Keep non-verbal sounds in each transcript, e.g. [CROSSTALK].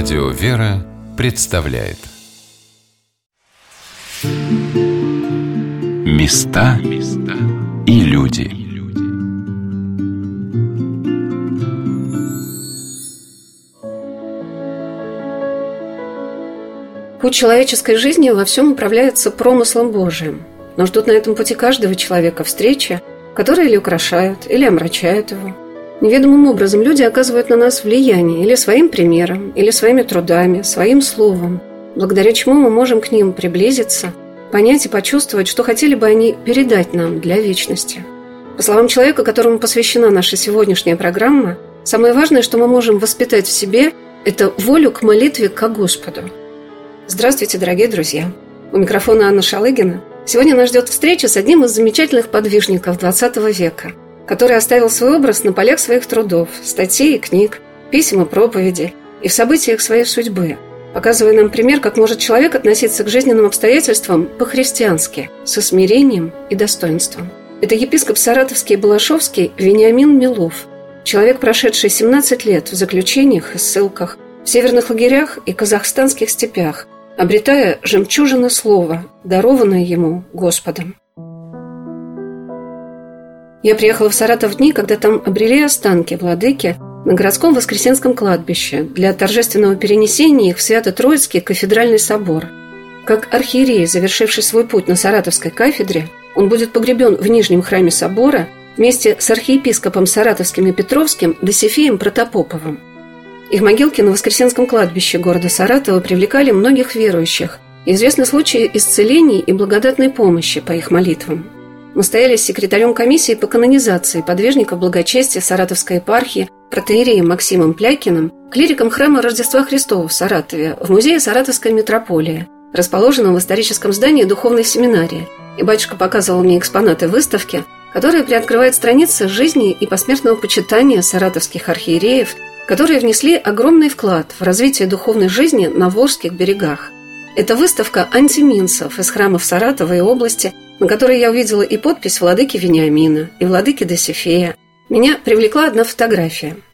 Радио «Вера» представляет. Места и люди. Путь человеческой жизни во всем управляется промыслом Божиим, но ждут на этом пути каждого человека встречи, которые или украшают, или омрачают его – Неведомым образом люди оказывают на нас влияние или своим примером, или своими трудами, своим словом, благодаря чему мы можем к ним приблизиться, понять и почувствовать, что хотели бы они передать нам для вечности. По словам человека, которому посвящена наша сегодняшняя программа, самое важное, что мы можем воспитать в себе, это волю к молитве к Господу. Здравствуйте, дорогие друзья! У микрофона Анна Шалыгина. Сегодня нас ждет встреча с одним из замечательных подвижников XX века – который оставил свой образ на полях своих трудов, статей и книг, писем и проповеди, и в событиях своей судьбы, показывая нам пример, как может человек относиться к жизненным обстоятельствам по-христиански, со смирением и достоинством. Это епископ Саратовский и Балашовский Вениамин Милов, человек, прошедший 17 лет в заключениях и ссылках, в северных лагерях и казахстанских степях, обретая жемчужины слова, дарованное ему Господом. Я приехала в Саратов в дни, когда там обрели останки владыки на городском Воскресенском кладбище для торжественного перенесения их в Свято-Троицкий кафедральный собор. Как архиерей, завершивший свой путь на Саратовской кафедре, он будет погребен в Нижнем храме собора вместе с архиепископом Саратовским и Петровским Досифеем Протопоповым. Их могилки на Воскресенском кладбище города Саратова привлекали многих верующих. Известны случаи исцелений и благодатной помощи по их молитвам. Мы стояли с секретарем комиссии по канонизации подвижников благочестия Саратовской епархии протеереем Максимом Плякиным, клириком храма Рождества Христова в Саратове, в музее Саратовской митрополии, расположенном в историческом здании духовной семинарии. И батюшка показывал мне экспонаты выставки, которая приоткрывает страницы жизни и посмертного почитания саратовских архиереев, которые внесли огромный вклад в развитие духовной жизни на Волжских берегах. Это выставка антиминцев из храмов Саратова и области – на которой я увидела и подпись владыки Вениамина, и владыки Досифея. Меня привлекла одна фотография –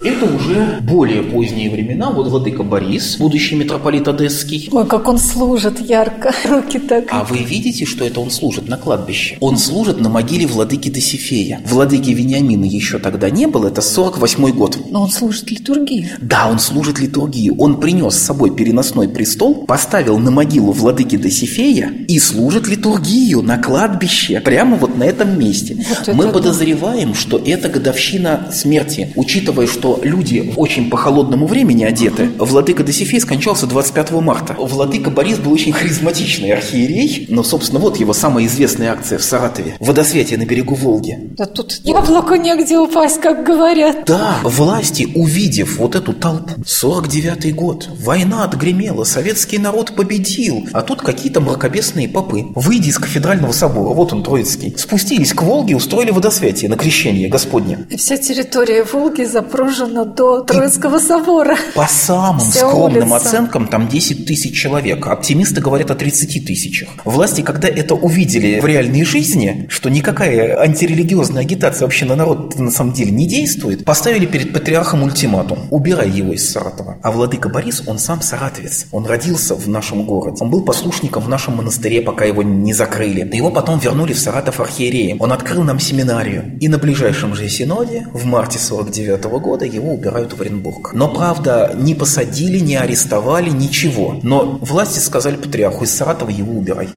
это уже более поздние времена. Вот владыка Борис, будущий митрополит Одесский. Ой, как он служит ярко, [LAUGHS] руки так. А вы видите, что это он служит на кладбище? Он служит на могиле владыки Досифея. Владыки Вениамина еще тогда не было, это 48 год. Но он служит литургии. Да, он служит литургии. Он принес с собой переносной престол, поставил на могилу владыки Досифея и служит литургию на кладбище, прямо вот на этом месте. Вот Мы подозреваем, что это годовщина смерти, учитывая, что что люди очень по холодному времени одеты. Владыка Досифей скончался 25 марта. Владыка Борис был очень харизматичный архиерей, но, собственно, вот его самая известная акция в Саратове. Водосветие на берегу Волги. Да тут яблоко негде упасть, как говорят. Да, власти, увидев вот эту толпу, 49-й год, война отгремела, советский народ победил, а тут какие-то мракобесные попы, выйдя из кафедрального собора, вот он, Троицкий, спустились к Волге устроили водосветие на крещение Господне. И вся территория Волги запружена загружено до Троицкого собора. По самым Вся скромным улица. оценкам там 10 тысяч человек. Оптимисты говорят о 30 тысячах. Власти, когда это увидели в реальной жизни, что никакая антирелигиозная агитация вообще на народ на самом деле не действует, поставили перед патриархом ультиматум. Убирай его из Саратова. А владыка Борис, он сам саратовец. Он родился в нашем городе. Он был послушником в нашем монастыре, пока его не закрыли. Его потом вернули в Саратов архиереем. Он открыл нам семинарию. И на ближайшем же синоде в марте 49 года его убирают в Оренбург. Но, правда, не посадили, не арестовали, ничего. Но власти сказали патриарху из Саратова его убирай.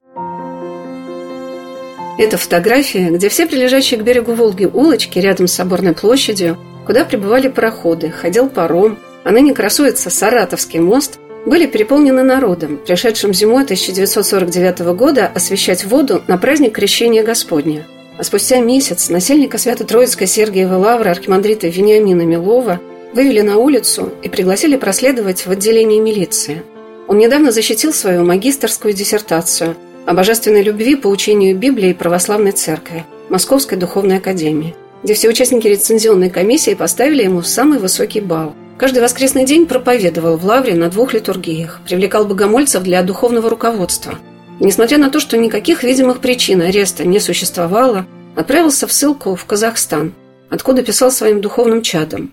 Это фотография, где все прилежащие к берегу Волги улочки рядом с Соборной площадью, куда прибывали пароходы, ходил паром, а ныне красуется Саратовский мост, были переполнены народом, пришедшим зимой 1949 года освещать воду на праздник Крещения Господня – а спустя месяц насельника Свято-Троицкой Сергиевой Лавры архимандрита Вениамина Милова вывели на улицу и пригласили проследовать в отделении милиции. Он недавно защитил свою магистрскую диссертацию о божественной любви по учению Библии и Православной Церкви Московской Духовной Академии, где все участники рецензионной комиссии поставили ему самый высокий балл. Каждый воскресный день проповедовал в Лавре на двух литургиях, привлекал богомольцев для духовного руководства – несмотря на то, что никаких видимых причин ареста не существовало, отправился в ссылку в Казахстан, откуда писал своим духовным чадом.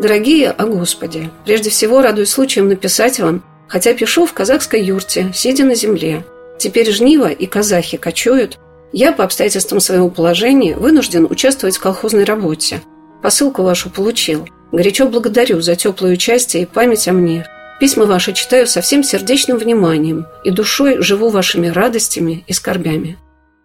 Дорогие о Господе, прежде всего радуюсь случаем написать вам, хотя пишу в казахской юрте, сидя на земле. Теперь жнива и казахи кочуют. Я по обстоятельствам своего положения вынужден участвовать в колхозной работе. Посылку вашу получил. Горячо благодарю за теплое участие и память о мне. Письма ваши читаю со всем сердечным вниманием и душой живу вашими радостями и скорбями.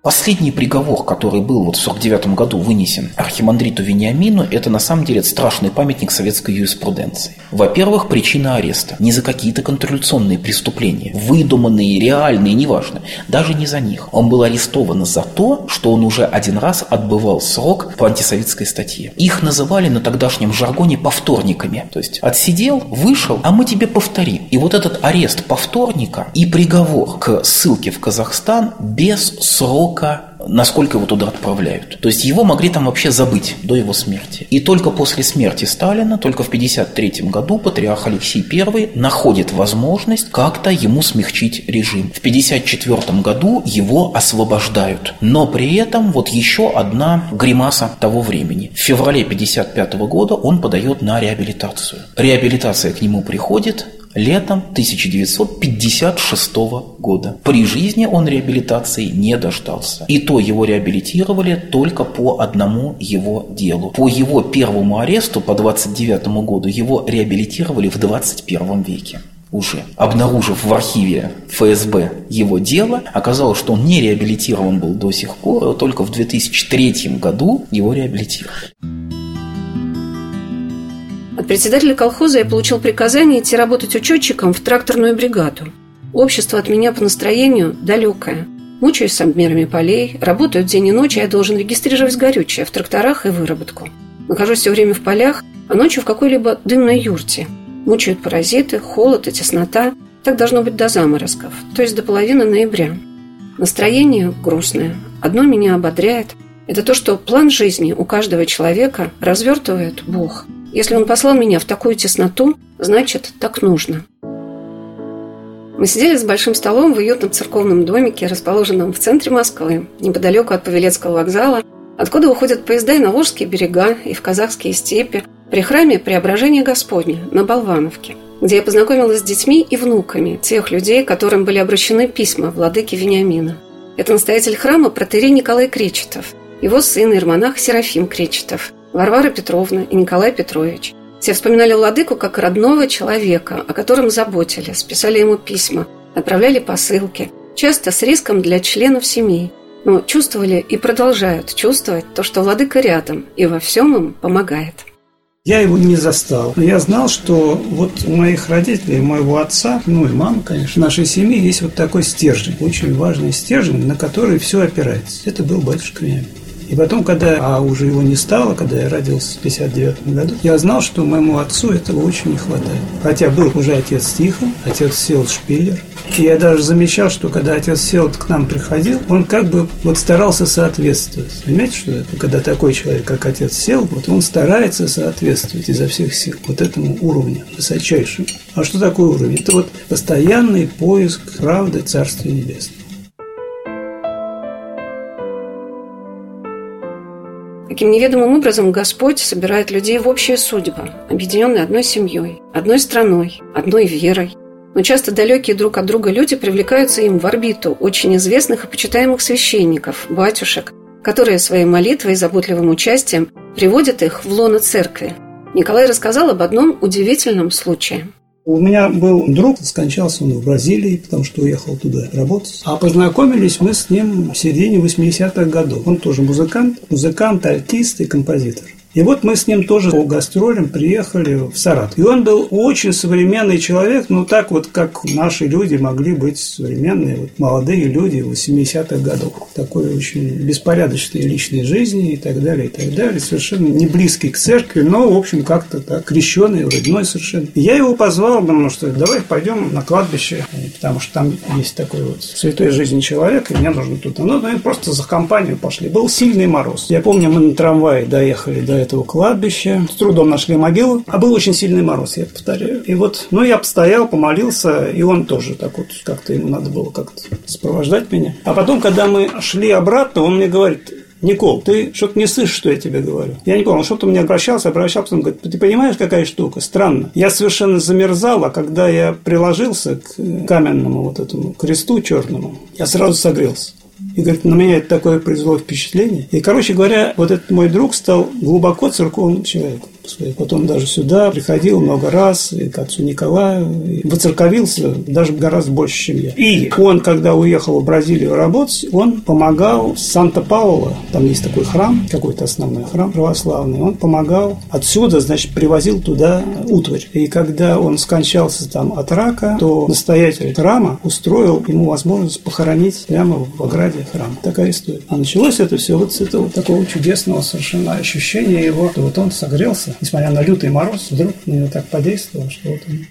Последний приговор, который был вот в 49 году вынесен архимандриту Вениамину, это на самом деле страшный памятник советской юриспруденции. Во-первых, причина ареста. Не за какие-то контрреволюционные преступления. Выдуманные, реальные, неважно. Даже не за них. Он был арестован за то, что он уже один раз отбывал срок по антисоветской статье. Их называли на тогдашнем жаргоне повторниками. То есть отсидел, вышел, а мы тебе повторим. И вот этот арест повторника и приговор к ссылке в Казахстан без срока срока, насколько его туда отправляют. То есть его могли там вообще забыть до его смерти. И только после смерти Сталина, только в 1953 году патриарх Алексей I находит возможность как-то ему смягчить режим. В 1954 году его освобождают. Но при этом вот еще одна гримаса того времени. В феврале 1955 года он подает на реабилитацию. Реабилитация к нему приходит, летом 1956 года. При жизни он реабилитации не дождался. И то его реабилитировали только по одному его делу. По его первому аресту по 29 году его реабилитировали в 21 веке уже обнаружив в архиве ФСБ его дело, оказалось, что он не реабилитирован был до сих пор, и только в 2003 году его реабилитировали. От председателя колхоза я получил приказание идти работать учетчиком в тракторную бригаду. Общество от меня по настроению далекое. Мучаюсь с обмерами полей, работаю день и ночь, а я должен регистрировать горючее в тракторах и выработку. Нахожусь все время в полях, а ночью в какой-либо дымной юрте. Мучают паразиты, холод и теснота. Так должно быть до заморозков, то есть до половины ноября. Настроение грустное. Одно меня ободряет. Это то, что план жизни у каждого человека развертывает Бог – если он послал меня в такую тесноту, значит, так нужно. Мы сидели с большим столом в уютном церковном домике, расположенном в центре Москвы, неподалеку от Павелецкого вокзала, откуда уходят поезда и на Волжские берега, и в казахские степи, при храме Преображения Господня на Болвановке, где я познакомилась с детьми и внуками тех людей, которым были обращены письма владыки Вениамина. Это настоятель храма протерей Николай Кречетов, его сын ирмонах Серафим Кречетов, Варвара Петровна и Николай Петрович. Все вспоминали владыку как родного человека, о котором заботились, писали ему письма, отправляли посылки, часто с риском для членов семьи, но чувствовали и продолжают чувствовать то, что владыка рядом и во всем им помогает. Я его не застал. Но я знал, что вот у моих родителей, моего отца, ну и мамы, конечно, нашей семье есть вот такой стержень, очень важный стержень, на который все опирается. Это был батюшка Вениамин. И потом, когда а уже его не стало, когда я родился в 59 году, я знал, что моему отцу этого очень не хватает. Хотя был уже отец Тихон, отец Сел Шпиллер. И я даже замечал, что когда отец Сел к нам приходил, он как бы вот старался соответствовать. Понимаете, что это? Когда такой человек, как отец Сел, вот он старается соответствовать изо всех сил вот этому уровню высочайшему. А что такое уровень? Это вот постоянный поиск правды Царствия Небесного. Каким неведомым образом Господь собирает людей в общие судьбы, объединенные одной семьей, одной страной, одной верой. Но часто далекие друг от друга люди привлекаются им в орбиту очень известных и почитаемых священников, батюшек, которые своей молитвой и заботливым участием приводят их в лоно церкви. Николай рассказал об одном удивительном случае – у меня был друг, скончался он в Бразилии, потому что уехал туда работать. А познакомились мы с ним в середине 80-х годов. Он тоже музыкант, музыкант, альтист и композитор. И вот мы с ним тоже по гастролям приехали в Саратов. И он был очень современный человек, ну так вот, как наши люди могли быть современные, вот молодые люди 80-х годов. Такой очень беспорядочной личной жизни и так далее, и так далее. Совершенно не близкий к церкви, но, в общем, как-то так, крещенный, родной совершенно. Я его позвал, потому что давай пойдем на кладбище, потому что там есть такой вот святой жизни человек, и мне нужно тут. Ну, мы просто за компанию пошли. Был сильный мороз. Я помню, мы на трамвае доехали до этого кладбища. С трудом нашли могилу, а был очень сильный мороз, я повторяю. И вот, ну, я постоял, помолился, и он тоже так вот, как-то ему надо было как-то сопровождать меня. А потом, когда мы шли обратно, он мне говорит, Никол, ты что-то не слышишь, что я тебе говорю. Я не понял, что-то мне обращался, обращался, он говорит, ты понимаешь, какая штука? Странно. Я совершенно замерзал, а когда я приложился к каменному вот этому кресту черному, я сразу согрелся. И говорит, на меня это такое произвело впечатление. И, короче говоря, вот этот мой друг стал глубоко церковным человеком Потом даже сюда приходил много раз, и к отцу Николаю, и воцерковился даже гораздо больше, чем я. И он, когда уехал в Бразилию работать, он помогал Санта-Паула, там есть такой храм, какой-то основной храм православный, он помогал отсюда, значит, привозил туда утварь. И когда он скончался там от рака, то настоятель храма устроил ему возможность похоронить прямо в ограде храма. Такая история. А началось это все вот с этого такого чудесного совершенно ощущения его, что вот он согрелся, несмотря на лютый мороз, вдруг на него так подействовало, что вот он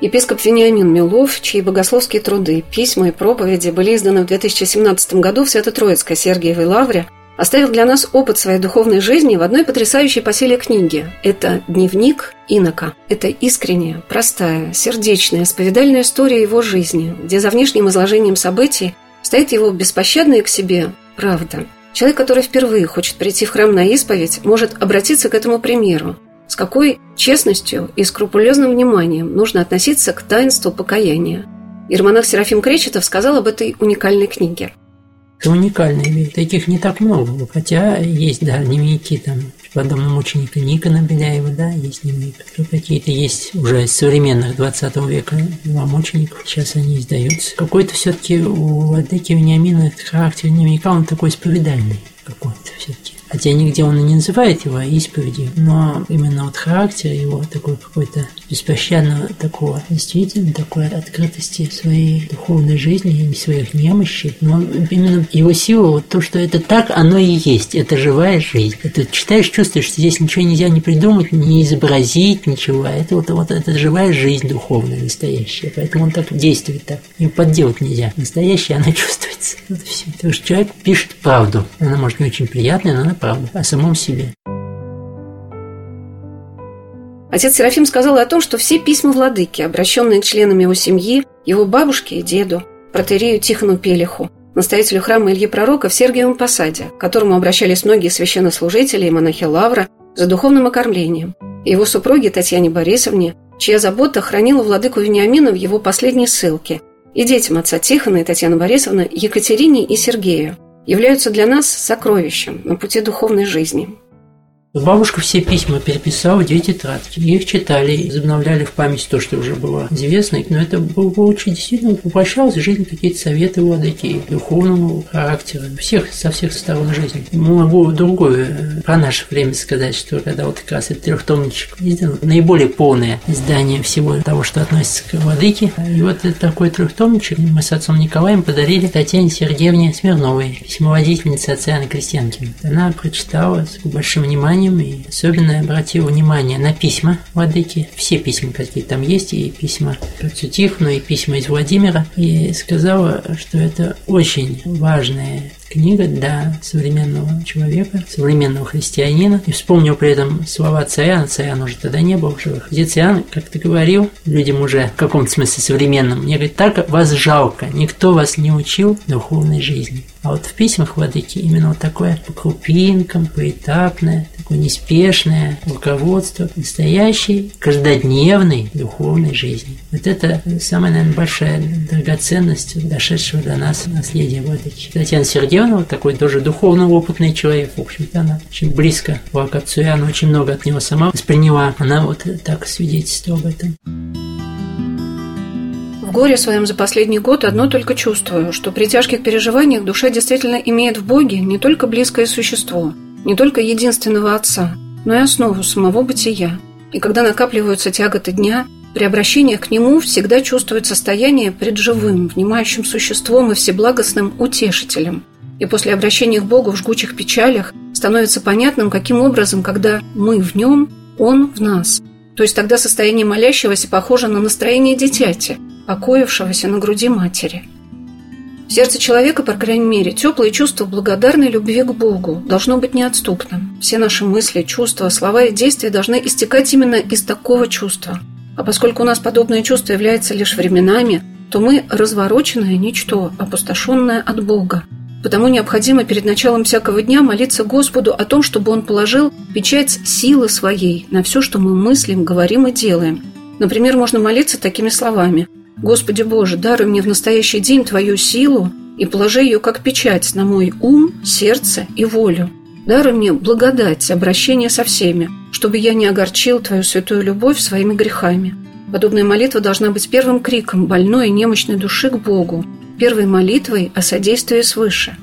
Епископ Вениамин Милов, чьи богословские труды, письма и проповеди были изданы в 2017 году в Свято-Троицкой Сергиевой Лавре, оставил для нас опыт своей духовной жизни в одной потрясающей по силе книге. Это «Дневник инока». Это искренняя, простая, сердечная, исповедальная история его жизни, где за внешним изложением событий стоит его беспощадная к себе правда – Человек, который впервые хочет прийти в храм на исповедь, может обратиться к этому примеру. С какой честностью и скрупулезным вниманием нужно относиться к таинству покаяния. Ирмонах Серафим Кречетов сказал об этой уникальной книге. Это уникальная вещь. Таких не так много. Хотя есть, да, дневники там подобно мученика Никона Беляева, да, есть дневник. Какие-то есть уже из современных 20 века два мучеников, сейчас они издаются. Какой-то все-таки у Владыки Вениамина характер дневника, он такой исповедальный какой-то все-таки. Хотя нигде он и не называет его исповедью, но именно вот характер его такой какой-то беспощадного такого, действительно такой открытости своей духовной жизни и своих немощей. Но именно его сила, вот то, что это так, оно и есть. Это живая жизнь. Это читаешь, чувствуешь, что здесь ничего нельзя не придумать, не изобразить ничего. Это вот, вот это живая жизнь духовная, настоящая. Поэтому он так действует так. Ее подделать нельзя. Настоящая она [LAUGHS] чувствуется. Это все. Потому что человек пишет правду. Она может не очень приятная, но она правда о самом себе. Отец Серафим сказал о том, что все письма владыки, обращенные к членам его семьи, его бабушке и деду, протерею Тихону Пелиху, настоятелю храма Ильи Пророка в Сергиевом Посаде, к которому обращались многие священнослужители и монахи Лавра за духовным окормлением, и его супруге Татьяне Борисовне, чья забота хранила владыку Вениамина в его последней ссылке, и детям отца Тихона и Татьяны Борисовны Екатерине и Сергею, являются для нас сокровищем на пути духовной жизни. Бабушка все письма переписала в две тетрадки. Их читали, возобновляли в память то, что уже было известно. Но это было очень действительно упрощалось жизнь, какие-то советы владыки духовному характера, всех, со всех сторон жизни. Могу другое э, про наше время сказать, что когда вот как раз этот трехтомничек издан, наиболее полное издание всего того, что относится к владыке. И вот такой трехтомничек мы с отцом Николаем подарили Татьяне Сергеевне Смирновой, письмоводительнице отца Анны Крестьянки. Она прочитала с большим вниманием вниманием и особенно обратил внимание на письма Владыки, все письма, какие там есть, и письма Тихону, и письма из Владимира, и сказала, что это очень важная книга для современного человека, современного христианина. И вспомнил при этом слова Царяна, Царян уже тогда не был в живых. Где Царян, как ты говорил, людям уже в каком-то смысле современным, мне говорит, так вас жалко, никто вас не учил духовной жизни. А вот в письмах Владыки именно вот такое по крупинкам, поэтапное, такое неспешное руководство настоящей, каждодневной духовной жизни. Вот это самая, наверное, большая драгоценность дошедшего до нас наследия Владыки. Татьяна Сергеевна, вот такой тоже духовно опытный человек, в общем-то, она очень близко к отцу, и она очень много от него сама восприняла. Она вот так свидетельствовала об этом. Горе своем за последний год одно только чувствую, что при тяжких переживаниях душа действительно имеет в Боге не только близкое существо – не только единственного Отца, но и основу самого бытия. И когда накапливаются тяготы дня, при обращении к Нему всегда чувствует состояние пред живым, внимающим существом и всеблагостным утешителем. И после обращения к Богу в жгучих печалях становится понятным, каким образом, когда мы в Нем, Он в нас. То есть тогда состояние молящегося похоже на настроение дитяти, покоившегося на груди матери – в сердце человека, по крайней мере, теплое чувство благодарной любви к Богу должно быть неотступным. Все наши мысли, чувства, слова и действия должны истекать именно из такого чувства. А поскольку у нас подобное чувство является лишь временами, то мы развороченное ничто, опустошенное от Бога. Потому необходимо перед началом всякого дня молиться Господу о том, чтобы Он положил печать силы своей на все, что мы мыслим, говорим и делаем. Например, можно молиться такими словами. «Господи Боже, даруй мне в настоящий день Твою силу и положи ее как печать на мой ум, сердце и волю. Даруй мне благодать, обращение со всеми, чтобы я не огорчил Твою святую любовь своими грехами». Подобная молитва должна быть первым криком больной и немощной души к Богу, первой молитвой о содействии свыше.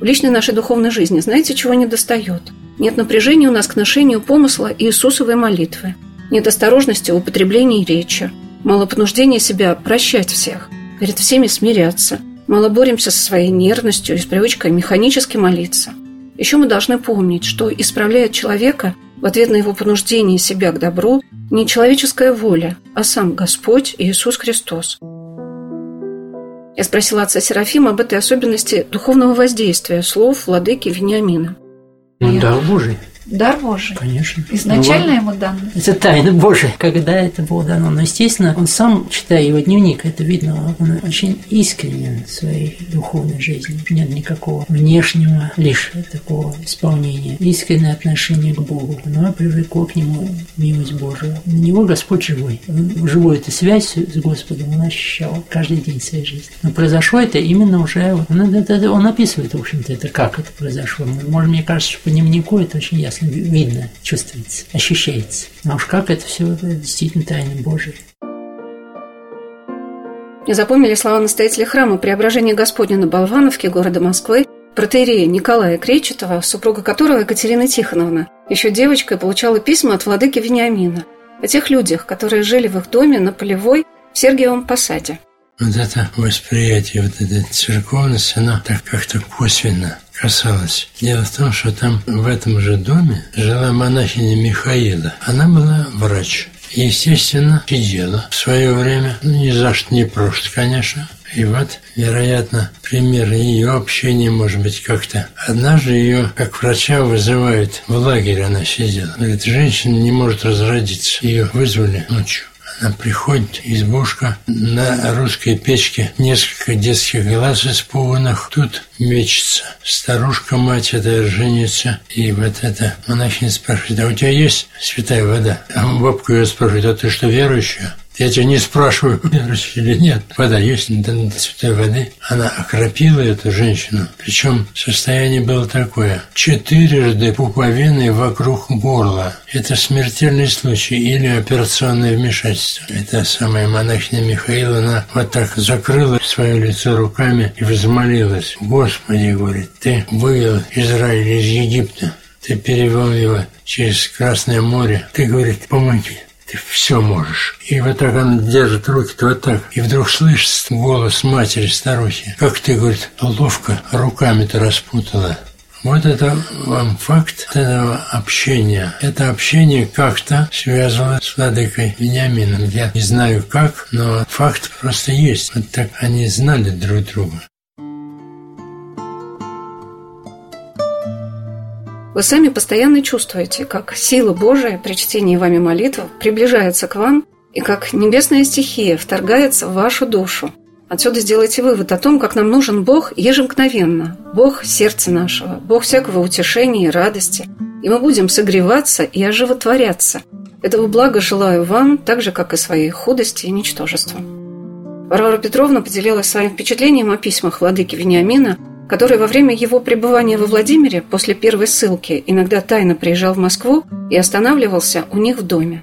В личной нашей духовной жизни знаете, чего не достает? Нет напряжения у нас к ношению помысла Иисусовой молитвы. Нет осторожности в употреблении речи. Мало понуждения себя прощать всех, перед всеми смиряться. Мало боремся со своей нервностью и с привычкой механически молиться. Еще мы должны помнить, что исправляет человека в ответ на его понуждение себя к добру не человеческая воля, а сам Господь Иисус Христос. Я спросила отца Серафима об этой особенности духовного воздействия слов владыки Вениамина. Ну, дар Божий. Дар Божий. Конечно. Изначально Ну, ему дан. Это тайна Божия, когда это было дано. Но, естественно, он сам, читая его дневник, это видно, он очень искренен в своей духовной жизни. Нет никакого внешнего лишь такого исполнения. Искреннее отношение к Богу. Оно привлекло к нему милость Божию. На него Господь живой. Он живую эту связь с Господом он ощущал каждый день своей жизни. Но произошло это именно уже... Он, это- он описывает, в общем-то, это, как это произошло. Может, мне кажется, что по дневнику это очень ясно видно, чувствуется, ощущается. А уж как это все действительно тайна Божия. Запомнили слова настоятеля храма Преображения Господня на Болвановке города Москвы, протеерея Николая Кречетова, супруга которого Екатерина Тихоновна, еще девочкой получала письма от владыки Вениамина о тех людях, которые жили в их доме на Полевой в Сергиевом Посаде. Вот это восприятие, вот эта церковность, она так как-то косвенно касалась. Дело в том, что там в этом же доме жила монахиня Михаила. Она была врач. Естественно, сидела в свое время, ну, ни за что не просто, конечно. И вот, вероятно, пример ее общения, может быть, как-то. Однажды ее, как врача, вызывают в лагерь, она сидела. Говорит, женщина не может разродиться. Ее вызвали ночью. Приходит, избушка, на русской печке несколько детских глаз испуганных. Тут мечется. Старушка, мать эта женится. И вот эта монахиня спрашивает, а у тебя есть святая вода? А бабка ее спрашивает, а ты что, верующая? Я тебя не спрашиваю, верующий или нет. Вода есть, да, святой воды. Она окропила эту женщину. Причем состояние было такое. Четырежды пуповины вокруг горла. Это смертельный случай или операционное вмешательство. Это самая монахиня Михаила, она вот так закрыла свое лицо руками и взмолилась. Господи, говорит, ты вывел Израиль из Египта. Ты перевел его через Красное море. Ты, говорит, помоги ты все можешь. И вот так она держит руки-то вот так. И вдруг слышит голос матери старухи. Как ты, говорит, ловко руками-то распутала. Вот это вам факт этого общения. Это общение как-то связано с владыкой Вениамином. Я не знаю как, но факт просто есть. Вот так они знали друг друга. Вы сами постоянно чувствуете, как сила Божия при чтении вами молитв приближается к вам и как небесная стихия вторгается в вашу душу. Отсюда сделайте вывод о том, как нам нужен Бог ежемгновенно, Бог сердца нашего, Бог всякого утешения и радости. И мы будем согреваться и оживотворяться. Этого блага желаю вам, так же, как и своей худости и ничтожеству. Варвара Петровна поделилась своим впечатлением о письмах владыки Вениамина, который во время его пребывания во Владимире после первой ссылки иногда тайно приезжал в Москву и останавливался у них в доме.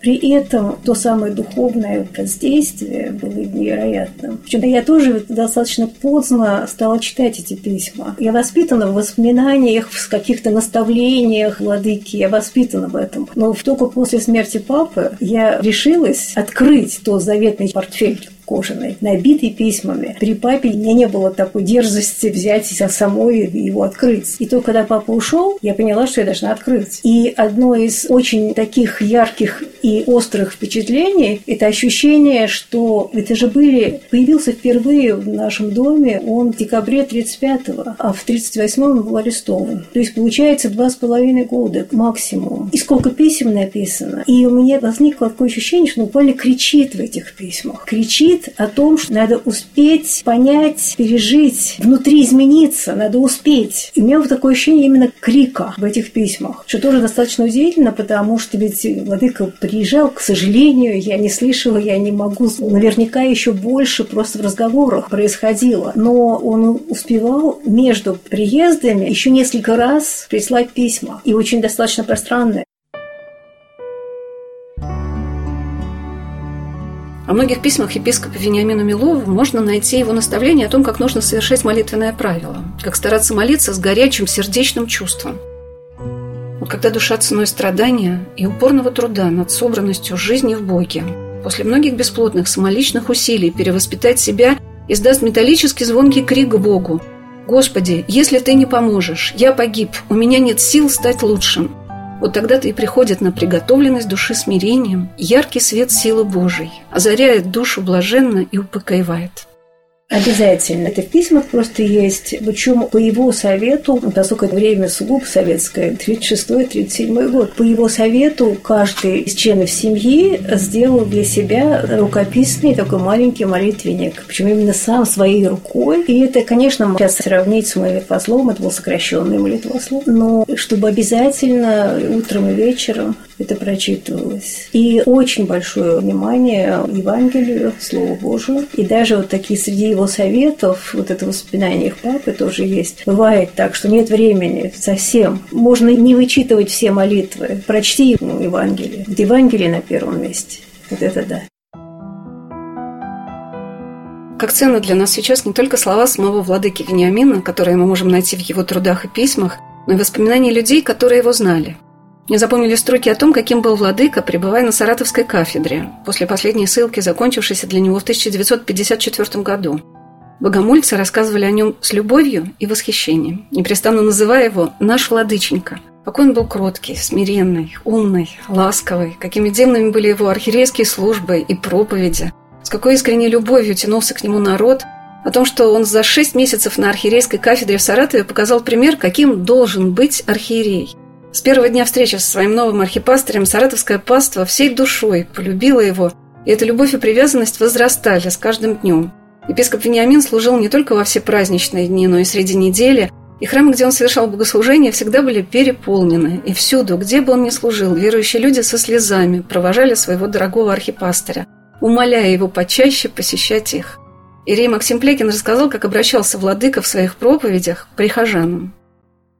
При этом то самое духовное воздействие было невероятным. Причем я тоже достаточно поздно стала читать эти письма. Я воспитана в воспоминаниях, в каких-то наставлениях владыки, я воспитана в этом. Но только после смерти папы я решилась открыть тот заветный портфель кожаный, набитый письмами. При папе меня не было такой дерзости взять самой его открыть. И только когда папа ушел, я поняла, что я должна открыть. И одно из очень таких ярких и острых впечатлений – это ощущение, что это же были... Появился впервые в нашем доме он в декабре 35-го, а в 38-м он был арестован. То есть, получается, два с половиной года максимум. И сколько писем написано. И у меня возникло такое ощущение, что он буквально кричит в этих письмах. Кричит говорит о том, что надо успеть понять, пережить, внутри измениться, надо успеть. И у меня вот такое ощущение именно крика в этих письмах, что тоже достаточно удивительно, потому что ведь Владыка приезжал, к сожалению, я не слышала, я не могу, наверняка еще больше просто в разговорах происходило. Но он успевал между приездами еще несколько раз прислать письма, и очень достаточно пространные. Во многих письмах епископа Вениамина Милова можно найти его наставление о том, как нужно совершать молитвенное правило, как стараться молиться с горячим сердечным чувством. Вот когда душа ценой страдания и упорного труда над собранностью жизни в Боге, после многих бесплотных самоличных усилий перевоспитать себя, издаст металлический звонкий крик Богу «Господи, если Ты не поможешь, я погиб, у меня нет сил стать лучшим», вот тогда-то и приходит на приготовленность души смирением яркий свет силы Божией, озаряет душу блаженно и упокоивает. Обязательно. Это в письмах просто есть. Причем по его совету, поскольку это время сугубо советское, 36-37 год, по его совету каждый из членов семьи сделал для себя рукописный такой маленький молитвенник. Причем именно сам своей рукой. И это, конечно, сейчас сравнить с молитвословом, это был сокращенный молитвослов, но чтобы обязательно утром и вечером это прочитывалось. И очень большое внимание Евангелию, Слову Божию. И даже вот такие среди его советов, вот это воспоминание их папы тоже есть. Бывает так, что нет времени совсем. Можно не вычитывать все молитвы. Прочти ему Евангелие. Евангелие на первом месте. Вот это да. Как ценно для нас сейчас не только слова самого владыки Вениамина, которые мы можем найти в его трудах и письмах, но и воспоминания людей, которые его знали – мне запомнили строки о том, каким был владыка, пребывая на Саратовской кафедре, после последней ссылки, закончившейся для него в 1954 году. Богомольцы рассказывали о нем с любовью и восхищением, непрестанно называя его «наш владыченька». Какой он был кроткий, смиренный, умный, ласковый, какими дивными были его архиерейские службы и проповеди, с какой искренней любовью тянулся к нему народ, о том, что он за шесть месяцев на архиерейской кафедре в Саратове показал пример, каким должен быть архиерей – с первого дня встречи со своим новым архипастырем саратовская паства всей душой полюбила его, и эта любовь и привязанность возрастали с каждым днем. Епископ Вениамин служил не только во все праздничные дни, но и среди недели, и храмы, где он совершал богослужение, всегда были переполнены, и всюду, где бы он ни служил, верующие люди со слезами провожали своего дорогого архипастыря, умоляя его почаще посещать их. Ирей Максим Плекин рассказал, как обращался владыка в своих проповедях к прихожанам.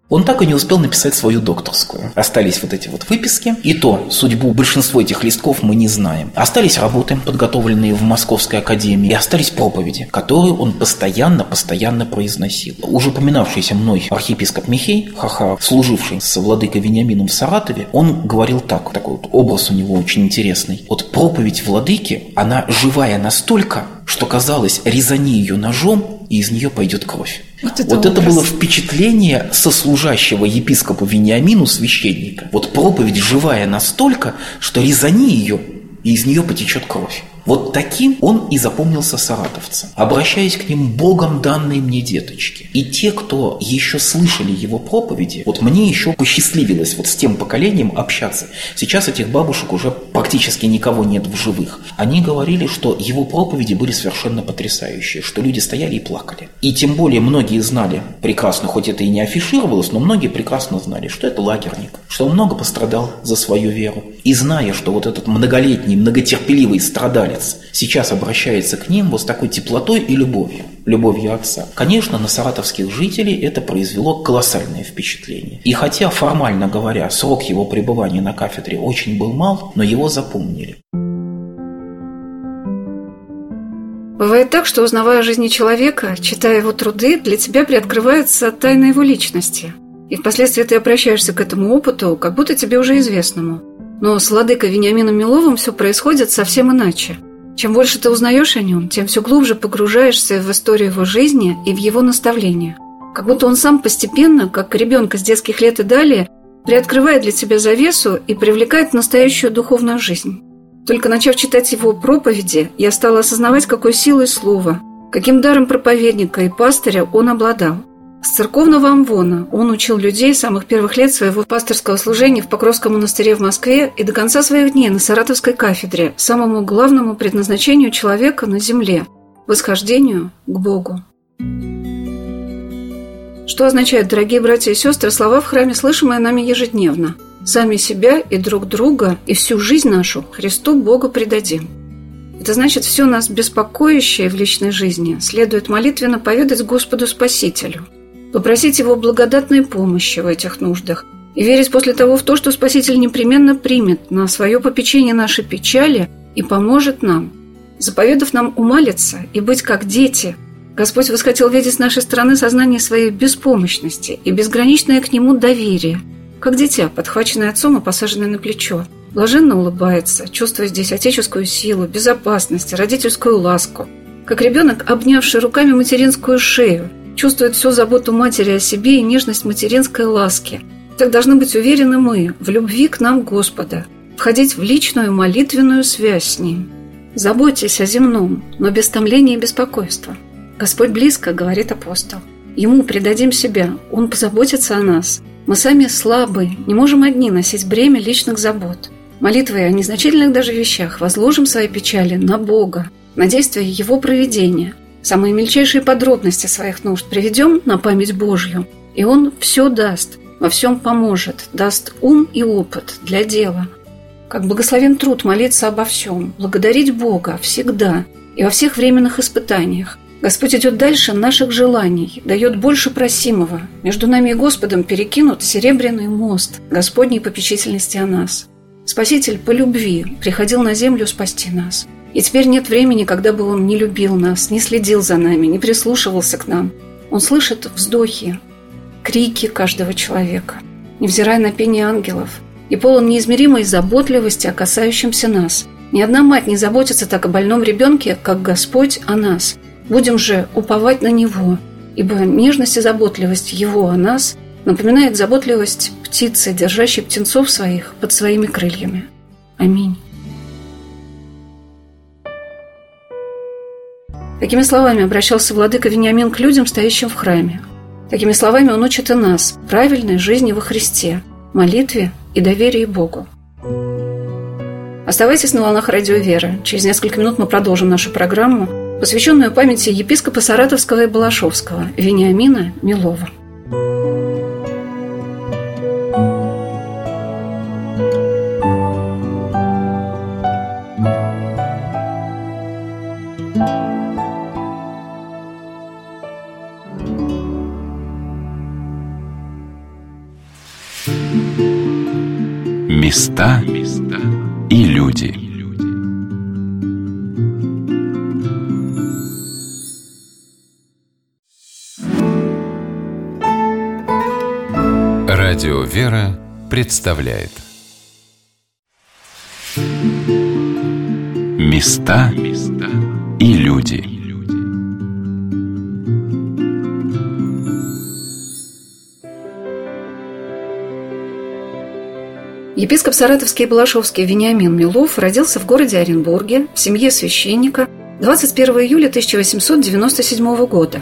Он так и не успел написать свою докторскую. Остались вот эти вот выписки. И то, судьбу большинства этих листков мы не знаем. Остались работы, подготовленные в Московской академии. И остались проповеди, которые он постоянно-постоянно произносил. Уже упоминавшийся мной архиепископ Михей Хаха, служивший с владыкой Вениамином в Саратове, он говорил так, такой вот образ у него очень интересный. Вот проповедь владыки, она живая настолько, что казалось, резани ее ножом, и из нее пойдет кровь. Вот это, вот это было впечатление сослужащего епископу Вениамину священника. Вот проповедь живая настолько, что резани ее, и из нее потечет кровь. Вот таким он и запомнился саратовцам, обращаясь к ним Богом данные мне деточки. И те, кто еще слышали его проповеди, вот мне еще посчастливилось вот с тем поколением общаться. Сейчас этих бабушек уже практически никого нет в живых. Они говорили, что его проповеди были совершенно потрясающие, что люди стояли и плакали. И тем более многие знали прекрасно, хоть это и не афишировалось, но многие прекрасно знали, что это лагерник, что он много пострадал за свою веру. И зная, что вот этот многолетний, многотерпеливый страдалец отец сейчас обращается к ним вот с такой теплотой и любовью, любовью отца. Конечно, на саратовских жителей это произвело колоссальное впечатление. И хотя, формально говоря, срок его пребывания на кафедре очень был мал, но его запомнили. Бывает так, что узнавая о жизни человека, читая его труды, для тебя приоткрывается тайна его личности. И впоследствии ты обращаешься к этому опыту, как будто тебе уже известному. Но с владыкой Вениамином Миловым все происходит совсем иначе. Чем больше ты узнаешь о нем, тем все глубже погружаешься в историю его жизни и в его наставления. Как будто он сам постепенно, как ребенка с детских лет и далее, приоткрывает для тебя завесу и привлекает в настоящую духовную жизнь. Только начав читать его проповеди, я стала осознавать, какой силой слова, каким даром проповедника и пастыря он обладал. С церковного амвона он учил людей самых первых лет своего пасторского служения в Покровском монастыре в Москве и до конца своих дней на Саратовской кафедре, самому главному предназначению человека на земле – восхождению к Богу. Что означают, дорогие братья и сестры, слова в храме, слышимые нами ежедневно? «Сами себя и друг друга и всю жизнь нашу Христу Богу предадим». Это значит, все нас беспокоящее в личной жизни следует молитвенно поведать Господу Спасителю – попросить его благодатной помощи в этих нуждах и верить после того в то, что Спаситель непременно примет на свое попечение наши печали и поможет нам, заповедав нам умалиться и быть как дети. Господь восхотел видеть с нашей стороны сознание своей беспомощности и безграничное к Нему доверие, как дитя, подхваченное отцом и посаженное на плечо. Блаженно улыбается, чувствуя здесь отеческую силу, безопасность, родительскую ласку, как ребенок, обнявший руками материнскую шею, чувствует всю заботу матери о себе и нежность материнской ласки. Так должны быть уверены мы в любви к нам Господа, входить в личную молитвенную связь с Ним. Заботьтесь о земном, но без томления и беспокойства. Господь близко, говорит апостол. Ему предадим себя, Он позаботится о нас. Мы сами слабы, не можем одни носить бремя личных забот. Молитвой о незначительных даже вещах возложим свои печали на Бога, на действие Его проведения – самые мельчайшие подробности своих нужд приведем на память Божью, и Он все даст, во всем поможет, даст ум и опыт для дела. Как благословен труд молиться обо всем, благодарить Бога всегда и во всех временных испытаниях. Господь идет дальше наших желаний, дает больше просимого. Между нами и Господом перекинут серебряный мост Господней попечительности о нас. Спаситель по любви приходил на землю спасти нас – и теперь нет времени, когда бы он не любил нас, не следил за нами, не прислушивался к нам. Он слышит вздохи, крики каждого человека, невзирая на пение ангелов, и полон неизмеримой заботливости о касающемся нас. Ни одна мать не заботится так о больном ребенке, как Господь о нас. Будем же уповать на Него, ибо нежность и заботливость Его о нас напоминает заботливость птицы, держащей птенцов своих под своими крыльями. Аминь. Такими словами обращался владыка Вениамин к людям, стоящим в храме. Такими словами он учит и нас правильной жизни во Христе, молитве и доверии Богу. Оставайтесь на волнах радио «Вера». Через несколько минут мы продолжим нашу программу, посвященную памяти епископа Саратовского и Балашовского Вениамина Милова. Места и люди. Радио «Вера» представляет Места и люди. Епископ Саратовский и Балашовский Вениамин Милов родился в городе Оренбурге в семье священника 21 июля 1897 года.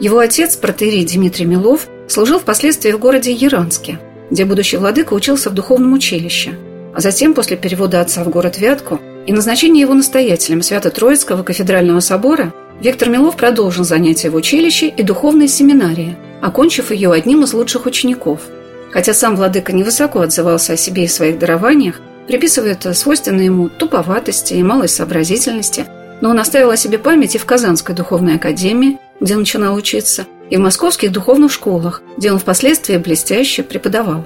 Его отец, протеерей Дмитрий Милов, служил впоследствии в городе Яранске, где будущий владыка учился в духовном училище, а затем, после перевода отца в город Вятку и назначения его настоятелем Свято-Троицкого кафедрального собора, Виктор Милов продолжил занятия в училище и духовной семинарии, окончив ее одним из лучших учеников – Хотя сам владыка невысоко отзывался о себе и своих дарованиях, приписывая это свойственной ему туповатости и малой сообразительности, но он оставил о себе память и в Казанской духовной академии, где начинал учиться, и в московских духовных школах, где он впоследствии блестяще преподавал.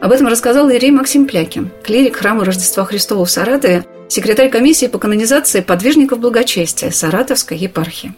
Об этом рассказал Ирей Максим Плякин, клирик храма Рождества Христова в Саратове, секретарь комиссии по канонизации подвижников благочестия Саратовской епархии.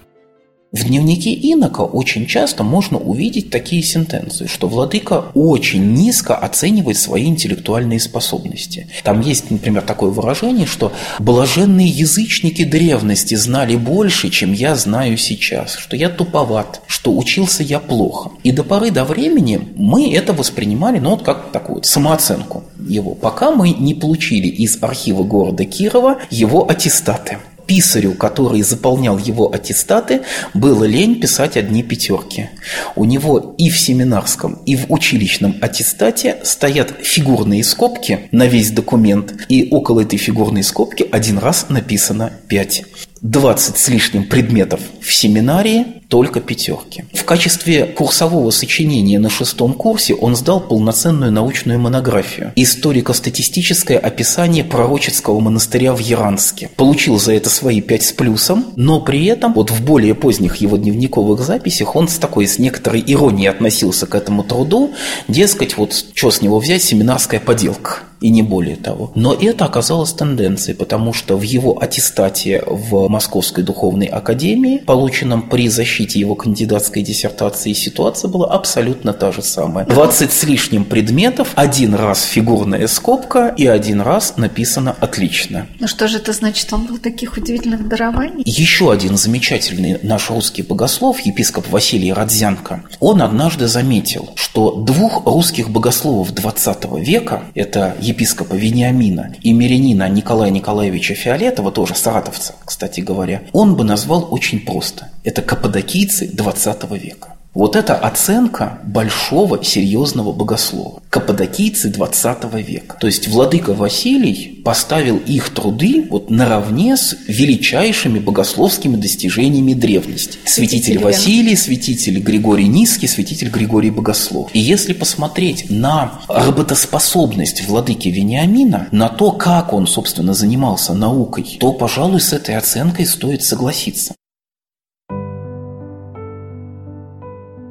В дневнике инока очень часто можно увидеть такие сентенции, что владыка очень низко оценивает свои интеллектуальные способности. Там есть, например, такое выражение, что «блаженные язычники древности знали больше, чем я знаю сейчас», что я туповат, что учился я плохо. И до поры до времени мы это воспринимали, ну вот как такую самооценку его, пока мы не получили из архива города Кирова его аттестаты. Писарю, который заполнял его аттестаты, было лень писать одни пятерки. У него и в семинарском, и в училищном аттестате стоят фигурные скобки на весь документ, и около этой фигурной скобки один раз написано 5. 20 с лишним предметов в семинарии, только пятерки. В качестве курсового сочинения на шестом курсе он сдал полноценную научную монографию «Историко-статистическое описание пророческого монастыря в Яранске». Получил за это свои пять с плюсом, но при этом вот в более поздних его дневниковых записях он с такой, с некоторой иронией относился к этому труду, дескать, вот что с него взять, семинарская поделка и не более того. Но это оказалось тенденцией, потому что в его аттестате в Московской духовной академии, полученном при защите его кандидатской диссертации, ситуация была абсолютно та же самая. 20 с лишним предметов, один раз фигурная скобка и один раз написано «отлично». Ну что же это значит? Он был таких удивительных дарований? Еще один замечательный наш русский богослов, епископ Василий Родзянко, он однажды заметил, что двух русских богословов 20 века, это епископа Вениамина и мирянина Николая Николаевича Фиолетова, тоже саратовца, кстати говоря, он бы назвал очень просто. Это каппадокийцы 20 века. Вот это оценка большого серьезного богослова. Каппадокийцы 20 века. То есть владыка Василий поставил их труды вот наравне с величайшими богословскими достижениями древности. Святитель Василий, святитель Григорий Низкий, святитель Григорий Богослов. И если посмотреть на работоспособность владыки Вениамина, на то, как он, собственно, занимался наукой, то, пожалуй, с этой оценкой стоит согласиться.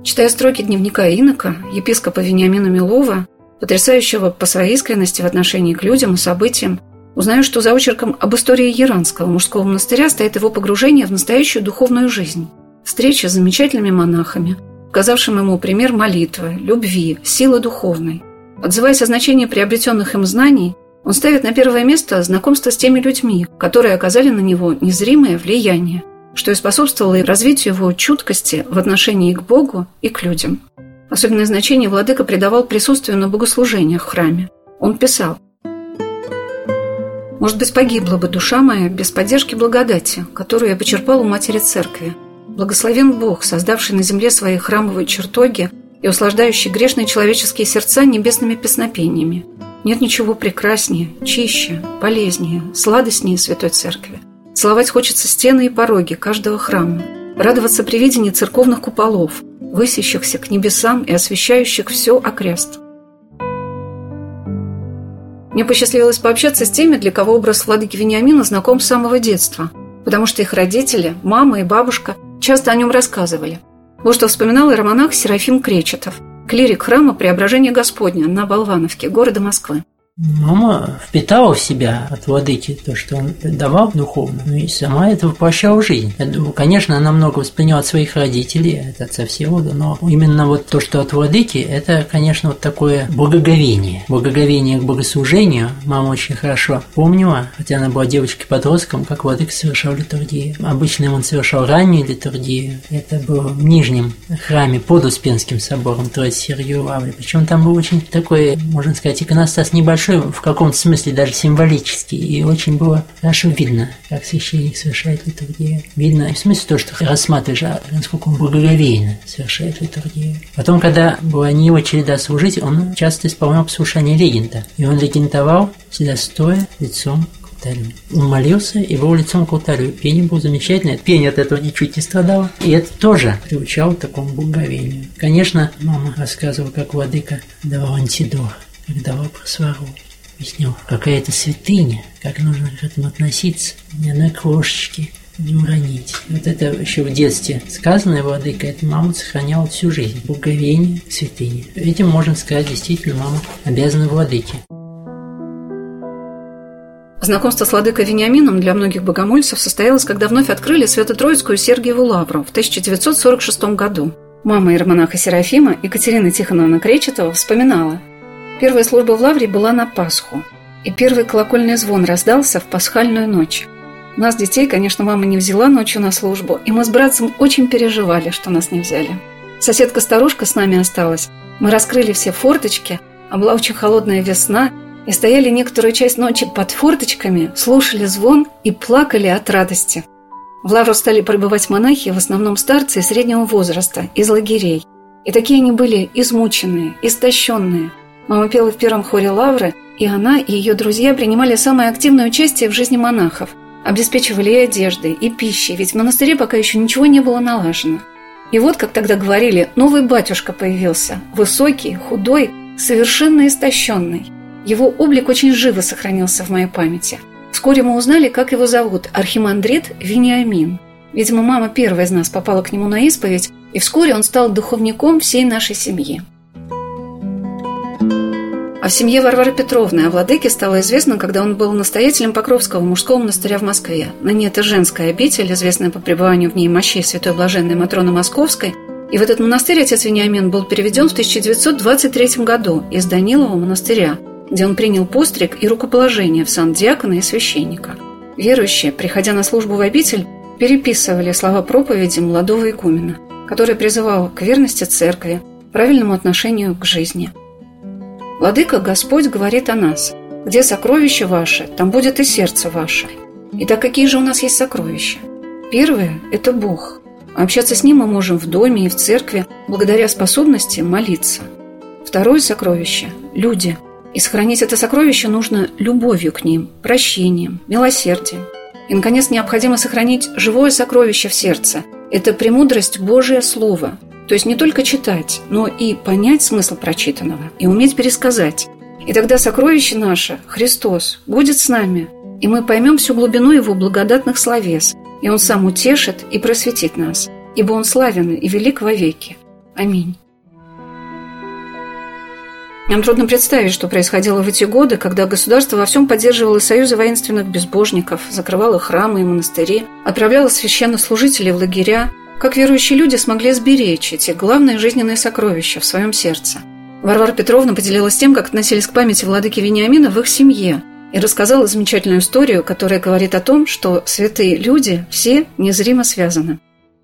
Читая строки дневника инока, епископа Вениамина Милова, потрясающего по своей искренности в отношении к людям и событиям, узнаю, что за очерком об истории Яранского мужского монастыря стоит его погружение в настоящую духовную жизнь. Встреча с замечательными монахами, показавшим ему пример молитвы, любви, силы духовной. Отзываясь о значении приобретенных им знаний, он ставит на первое место знакомство с теми людьми, которые оказали на него незримое влияние – что и способствовало развитию его чуткости в отношении к Богу и к людям. Особенное значение владыка придавал присутствию на богослужениях в храме. Он писал «Может быть, погибла бы душа моя без поддержки благодати, которую я почерпал у Матери Церкви. Благословен Бог, создавший на земле свои храмовые чертоги и услаждающий грешные человеческие сердца небесными песнопениями. Нет ничего прекраснее, чище, полезнее, сладостнее Святой Церкви. Целовать хочется стены и пороги каждого храма, радоваться при видении церковных куполов, высящихся к небесам и освещающих все окрест. Мне посчастливилось пообщаться с теми, для кого образ владыки Вениамина знаком с самого детства, потому что их родители, мама и бабушка часто о нем рассказывали. Вот что вспоминал иеромонах Серафим Кречетов, клирик храма Преображения Господня на Болвановке, города Москвы. Мама впитала в себя от владыки то, что он давал духовно, ну и сама это воплощала в жизнь. Конечно, она много восприняла от своих родителей, от отца Всеволода, но именно вот то, что от владыки, это, конечно, вот такое благоговение. Благоговение к богослужению мама очень хорошо помнила, хотя она была девочкой-подростком, как владыка совершал литургию. Обычно он совершал раннюю литургию, это было в нижнем храме под Успенским собором Троицы Сергию Лаври. Причем там был очень такой, можно сказать, иконостас небольшой, большой, в каком-то смысле даже символический, и очень было хорошо видно, как священник совершает литургию. Видно, в смысле то, что рассматриваешь, а насколько он благоговейно совершает литургию. Потом, когда была не его череда служить, он часто исполнял послушание регента, и он регентовал всегда стоя лицом алтарю. Он молился и был лицом к алтарю. Пение было замечательное. Пение от этого ничуть не страдало. И это тоже приучало к такому благоговению. Конечно, мама рассказывала, как владыка давал антидор когда вопрос вору. Объяснил, какая это святыня, как нужно к этому относиться, ни одной крошечки не уронить. Вот это еще в детстве сказанное владыка, это мама сохраняла всю жизнь. Благовение к святыне. Этим можно сказать, действительно, мама обязана владыке. Знакомство с владыкой Вениамином для многих богомольцев состоялось, когда вновь открыли Свято-Троицкую Сергиеву Лавру в 1946 году. Мама иеромонаха Серафима Екатерина Тихоновна Кречетова вспоминала – Первая служба в Лавре была на Пасху, и первый колокольный звон раздался в пасхальную ночь. Нас, детей, конечно, мама не взяла ночью на службу, и мы с братцем очень переживали, что нас не взяли. Соседка-старушка с нами осталась. Мы раскрыли все форточки, а была очень холодная весна, и стояли некоторую часть ночи под форточками, слушали звон и плакали от радости. В лавру стали пребывать монахи, в основном старцы среднего возраста, из лагерей. И такие они были измученные, истощенные. Мама пела в первом хоре лавры, и она и ее друзья принимали самое активное участие в жизни монахов, обеспечивали и одеждой, и пищей, ведь в монастыре пока еще ничего не было налажено. И вот, как тогда говорили, новый батюшка появился, высокий, худой, совершенно истощенный. Его облик очень живо сохранился в моей памяти. Вскоре мы узнали, как его зовут – Архимандрит Вениамин. Видимо, мама первая из нас попала к нему на исповедь, и вскоре он стал духовником всей нашей семьи. В семье Варвары Петровны о владыке стало известно, когда он был настоятелем Покровского мужского монастыря в Москве. Ныне это женская обитель, известная по пребыванию в ней мощей Святой Блаженной Матроны Московской. И в этот монастырь отец Вениамин был переведен в 1923 году из Данилова монастыря, где он принял постриг и рукоположение в сан диакона и священника. Верующие, приходя на службу в обитель, переписывали слова проповеди молодого игумена, который призывал к верности церкви, правильному отношению к жизни. «Владыка Господь говорит о нас. Где сокровище ваше, там будет и сердце ваше. Итак, какие же у нас есть сокровища? Первое – это Бог. Общаться с Ним мы можем в доме и в церкви благодаря способности молиться. Второе сокровище – люди – и сохранить это сокровище нужно любовью к ним, прощением, милосердием. И, наконец, необходимо сохранить живое сокровище в сердце. Это премудрость Божие Слово. То есть не только читать, но и понять смысл прочитанного и уметь пересказать. И тогда сокровище наше, Христос, будет с нами, и мы поймем всю глубину Его благодатных словес, и Он сам утешит и просветит нас, ибо Он славен и велик вовеки. Аминь. Нам трудно представить, что происходило в эти годы, когда государство во всем поддерживало союзы воинственных безбожников, закрывало храмы и монастыри, отправляло священнослужителей в лагеря, как верующие люди смогли сберечь эти главные жизненные сокровища в своем сердце. Варвара Петровна поделилась тем, как относились к памяти владыки Вениамина в их семье, и рассказала замечательную историю, которая говорит о том, что святые люди все незримо связаны.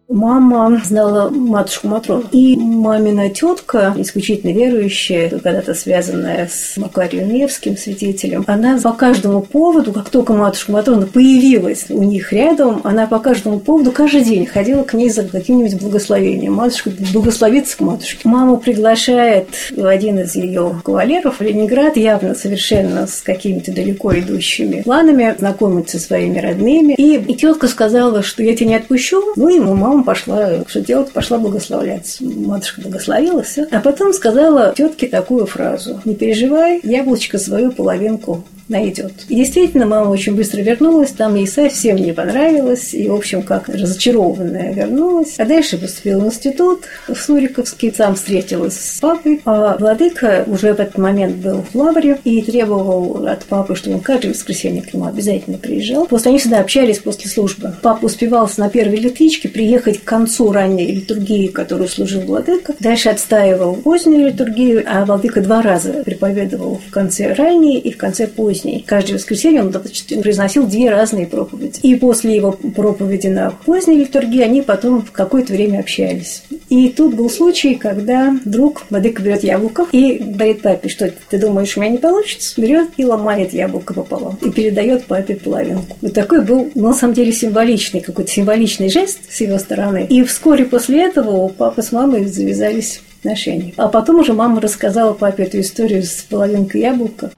Мама знала матушку Матрону. И мамина тетка, исключительно верующая, когда-то связанная с Макарием Невским, свидетелем, она по каждому поводу, как только матушка Матрона появилась у них рядом, она по каждому поводу каждый день ходила к ней за каким-нибудь благословением. Матушка благословится к матушке. Маму приглашает один из ее кавалеров в Ленинград, явно совершенно с какими-то далеко идущими планами, знакомиться со своими родными. И, и тетка сказала, что я тебя не отпущу. Ну и мама пошла, что делать, пошла благословляться. Матушка благословила все. А потом сказала тетке такую фразу. Не переживай, яблочко свою половинку найдет. И действительно, мама очень быстро вернулась, там ей совсем не понравилось, и, в общем, как разочарованная вернулась. А дальше поступила в институт в Суриковский, там встретилась с папой. А владыка уже в этот момент был в лавре и требовал от папы, чтобы он каждое воскресенье к нему обязательно приезжал. Просто они всегда общались после службы. Папа успевал на первой электричке приехать к концу ранней литургии, которую служил владыка. Дальше отстаивал позднюю литургию, а владыка два раза проповедовал в конце ранней и в конце поздней поздней. Каждое воскресенье он произносил две разные проповеди. И после его проповеди на поздней литургии они потом в какое-то время общались. И тут был случай, когда вдруг Владыка берет яблоко и говорит папе, что ты думаешь, у меня не получится? Берет и ломает яблоко пополам и передает папе половинку. Вот такой был, ну, на самом деле, символичный, какой-то символичный жест с его стороны. И вскоре после этого у папы с мамой завязались отношения. А потом уже мама рассказала папе эту историю с половинкой яблока.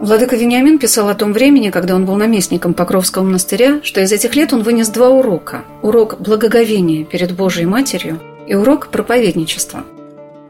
Владыка Вениамин писал о том времени, когда он был наместником Покровского монастыря, что из этих лет он вынес два урока. Урок благоговения перед Божией Матерью и урок проповедничества.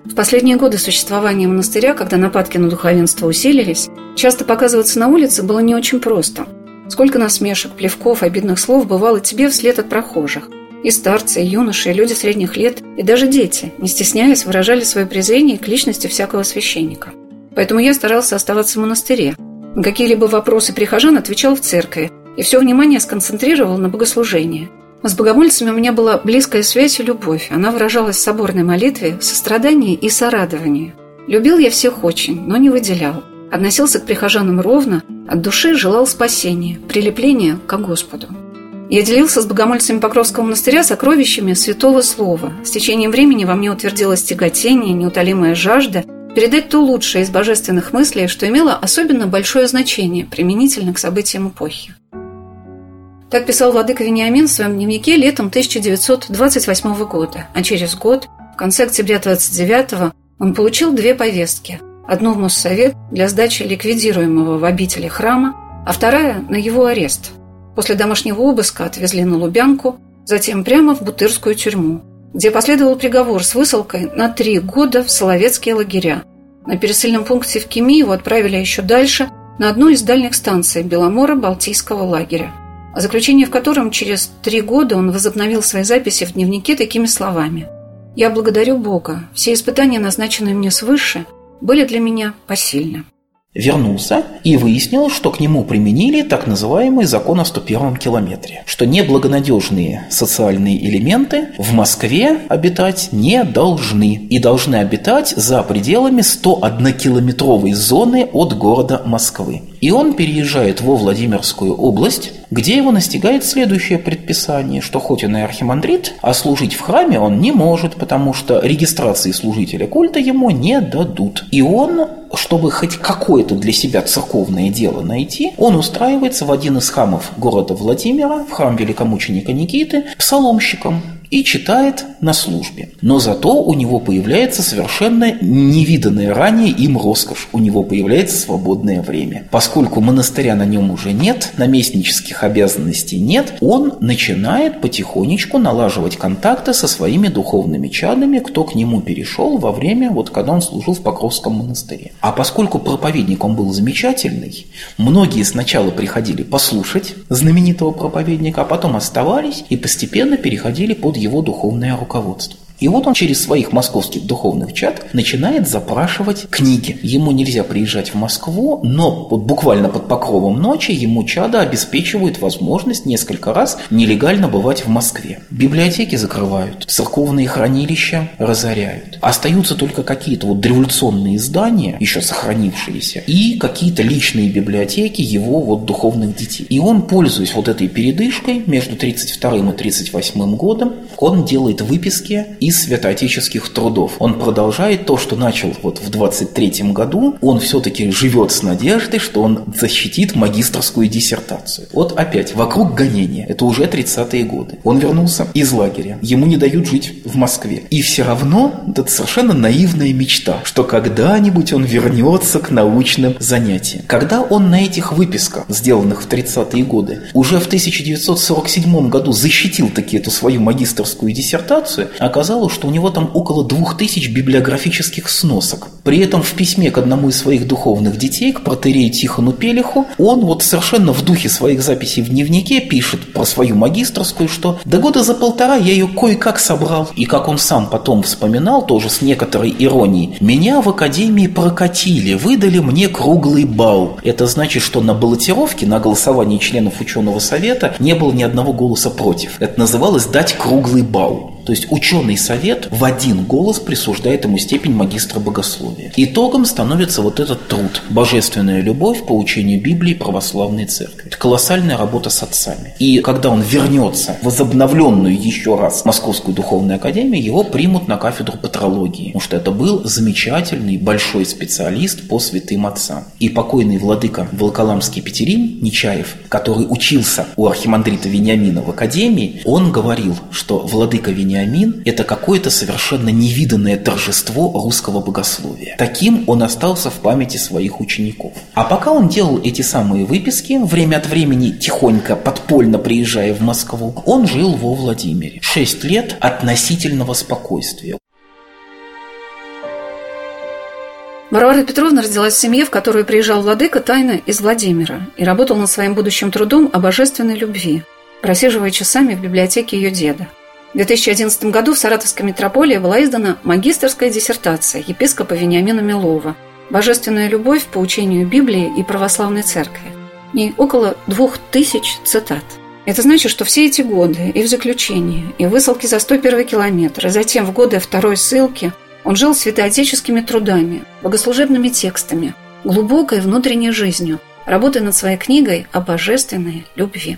В последние годы существования монастыря, когда нападки на духовенство усилились, часто показываться на улице было не очень просто. Сколько насмешек, плевков, обидных слов бывало тебе вслед от прохожих. И старцы, и юноши, и люди средних лет, и даже дети, не стесняясь, выражали свое презрение к личности всякого священника – Поэтому я старался оставаться в монастыре. На какие-либо вопросы прихожан отвечал в церкви и все внимание сконцентрировал на богослужении. С богомольцами у меня была близкая связь и любовь. Она выражалась в соборной молитве, сострадании и сорадовании. Любил я всех очень, но не выделял. Относился к прихожанам ровно, от души желал спасения, прилепления к Господу. Я делился с богомольцами Покровского монастыря сокровищами святого слова. С течением времени во мне утвердилось тяготение, неутолимая жажда – передать то лучшее из божественных мыслей, что имело особенно большое значение применительно к событиям эпохи. Так писал владыка Вениамин в своем дневнике летом 1928 года, а через год, в конце октября 29 он получил две повестки. Одну в Моссовет для сдачи ликвидируемого в обители храма, а вторая – на его арест. После домашнего обыска отвезли на Лубянку, затем прямо в Бутырскую тюрьму, где последовал приговор с высылкой на три года в Соловецкие лагеря. На пересыльном пункте в Кеми его отправили еще дальше, на одну из дальних станций Беломора-Балтийского лагеря, о заключении в котором через три года он возобновил свои записи в дневнике такими словами. «Я благодарю Бога. Все испытания, назначенные мне свыше, были для меня посильны» вернулся и выяснил, что к нему применили так называемый закон о 101 километре, что неблагонадежные социальные элементы в Москве обитать не должны и должны обитать за пределами 101-километровой зоны от города Москвы. И он переезжает во Владимирскую область, где его настигает следующее предписание, что хоть он и архимандрит, а служить в храме он не может, потому что регистрации служителя культа ему не дадут. И он, чтобы хоть какое-то для себя церковное дело найти, он устраивается в один из храмов города Владимира, в храм великомученика Никиты, псаломщиком и читает на службе. Но зато у него появляется совершенно невиданная ранее им роскошь. У него появляется свободное время. Поскольку монастыря на нем уже нет, наместнических обязанностей нет, он начинает потихонечку налаживать контакты со своими духовными чадами, кто к нему перешел во время, вот когда он служил в Покровском монастыре. А поскольку проповедник он был замечательный, многие сначала приходили послушать знаменитого проповедника, а потом оставались и постепенно переходили под его духовное руководство. И вот он через своих московских духовных чат начинает запрашивать книги. Ему нельзя приезжать в Москву, но вот буквально под покровом ночи ему чада обеспечивают возможность несколько раз нелегально бывать в Москве. Библиотеки закрывают, церковные хранилища разоряют. Остаются только какие-то вот революционные здания, еще сохранившиеся, и какие-то личные библиотеки его вот духовных детей. И он, пользуясь вот этой передышкой между 32 и 38 годом, он делает выписки и из святоотеческих трудов. Он продолжает то, что начал вот в 23 году. Он все-таки живет с надеждой, что он защитит магистрскую диссертацию. Вот опять, вокруг гонения. Это уже 30-е годы. Он вернулся из лагеря. Ему не дают жить в Москве. И все равно это совершенно наивная мечта, что когда-нибудь он вернется к научным занятиям. Когда он на этих выписках, сделанных в 30-е годы, уже в 1947 году защитил таки эту свою магистрскую диссертацию, оказалось, оказалось, что у него там около двух тысяч библиографических сносок. При этом в письме к одному из своих духовных детей, к протерею Тихону Пелиху, он вот совершенно в духе своих записей в дневнике пишет про свою магистрскую, что до года за полтора я ее кое-как собрал. И как он сам потом вспоминал, тоже с некоторой иронией, меня в академии прокатили, выдали мне круглый балл. Это значит, что на баллотировке, на голосовании членов ученого совета не было ни одного голоса против. Это называлось «дать круглый балл». То есть ученый совет в один голос присуждает ему степень магистра богословия. Итогом становится вот этот труд «Божественная любовь по учению Библии православной церкви». Это колоссальная работа с отцами. И когда он вернется в возобновленную еще раз Московскую духовную академию, его примут на кафедру патрологии, потому что это был замечательный большой специалист по святым отцам. И покойный владыка Волоколамский Петерин Нечаев, который учился у архимандрита Вениамина в академии, он говорил, что владыка Вениамин Вениамин – это какое-то совершенно невиданное торжество русского богословия. Таким он остался в памяти своих учеников. А пока он делал эти самые выписки, время от времени тихонько, подпольно приезжая в Москву, он жил во Владимире. Шесть лет относительного спокойствия. Варвара Петровна родилась в семье, в которую приезжал владыка тайно из Владимира и работал над своим будущим трудом о божественной любви, просиживая часами в библиотеке ее деда. В 2011 году в Саратовской метрополии была издана магистрская диссертация епископа Вениамина Милова «Божественная любовь по учению Библии и православной церкви». И около двух тысяч цитат. Это значит, что все эти годы и в заключении, и в высылке за 101 километр, и затем в годы второй ссылки он жил святоотеческими трудами, богослужебными текстами, глубокой внутренней жизнью, работая над своей книгой о божественной любви.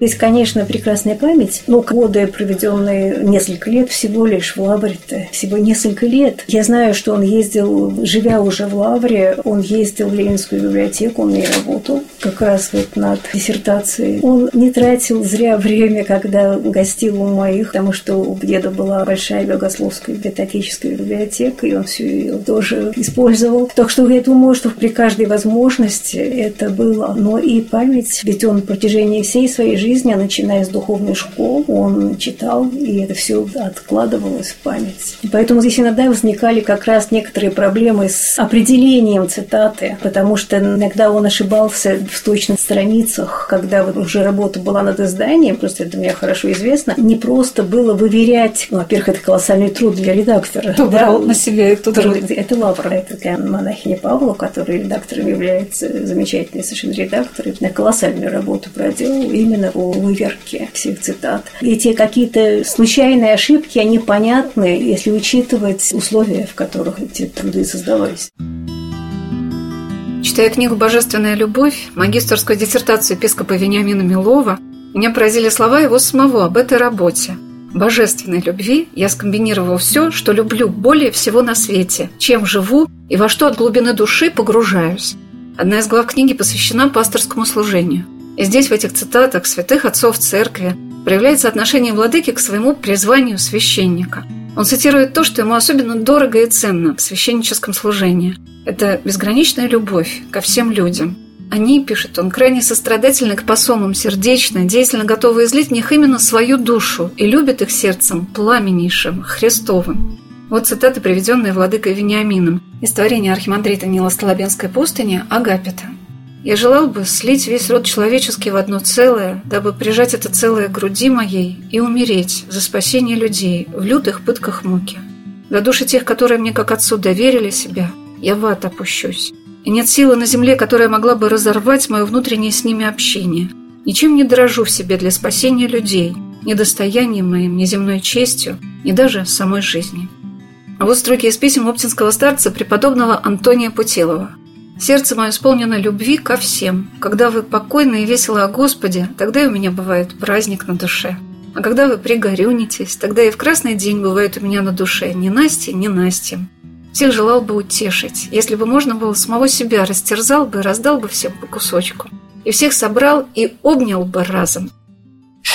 Есть, конечно, прекрасная память, но годы, проведенные несколько лет всего лишь в Лавре-то, всего несколько лет. Я знаю, что он ездил, живя уже в Лавре, он ездил в Ленинскую библиотеку, он и работал как раз вот над диссертацией. Он не тратил зря время, когда гостил у моих, потому что у деда была большая богословская библиотекическая библиотека, и он все ее тоже использовал. Так что я думаю, что при каждой возможности это было. Но и память, ведь он в протяжении всей своей жизни жизни, а начиная с духовной школы, он читал, и это все откладывалось в память. И поэтому здесь иногда возникали как раз некоторые проблемы с определением цитаты, потому что иногда он ошибался в точных страницах, когда вот уже работа была над изданием, просто это мне хорошо известно, не просто было выверять, ну, во-первых, это колоссальный труд для редактора. Кто да, брал на себя этот труд? Это Лавра, это такая монахиня Павла, которая редактором является, замечательный совершенно редактор, и колоссальную работу проделал именно по выверке всех цитат. Эти какие-то случайные ошибки, они понятны, если учитывать условия, в которых эти труды создавались. Читая книгу «Божественная любовь», магистрскую диссертацию епископа Вениамина Милова, меня поразили слова его самого об этой работе. «Божественной любви я скомбинировал все, что люблю более всего на свете, чем живу и во что от глубины души погружаюсь». Одна из глав книги посвящена пасторскому служению. И здесь, в этих цитатах святых отцов церкви, проявляется отношение владыки к своему призванию священника. Он цитирует то, что ему особенно дорого и ценно в священническом служении. Это безграничная любовь ко всем людям. Они, пишет он, крайне сострадательны к посомам, сердечно, деятельно готовы излить в них именно свою душу и любят их сердцем пламеннейшим, Христовым. Вот цитаты, приведенные владыкой Вениамином из творения архимандрита Нила Столобенской пустыни Агапита. Я желал бы слить весь род человеческий в одно целое, дабы прижать это целое к груди моей и умереть за спасение людей в лютых пытках муки. До души тех, которые мне как отцу доверили себя, я в ад опущусь. И нет силы на земле, которая могла бы разорвать мое внутреннее с ними общение. Ничем не дорожу в себе для спасения людей, ни достоянием моим, ни земной честью, ни даже самой жизни. А вот строки из писем оптинского старца преподобного Антония Путилова – Сердце мое исполнено любви ко всем. Когда вы покойны и весело о Господе, тогда и у меня бывает праздник на душе. А когда вы пригорюнитесь, тогда и в красный день бывает у меня на душе ни Насти, ни Насти. Всех желал бы утешить. Если бы можно было, самого себя растерзал бы, раздал бы всем по кусочку. И всех собрал и обнял бы разом.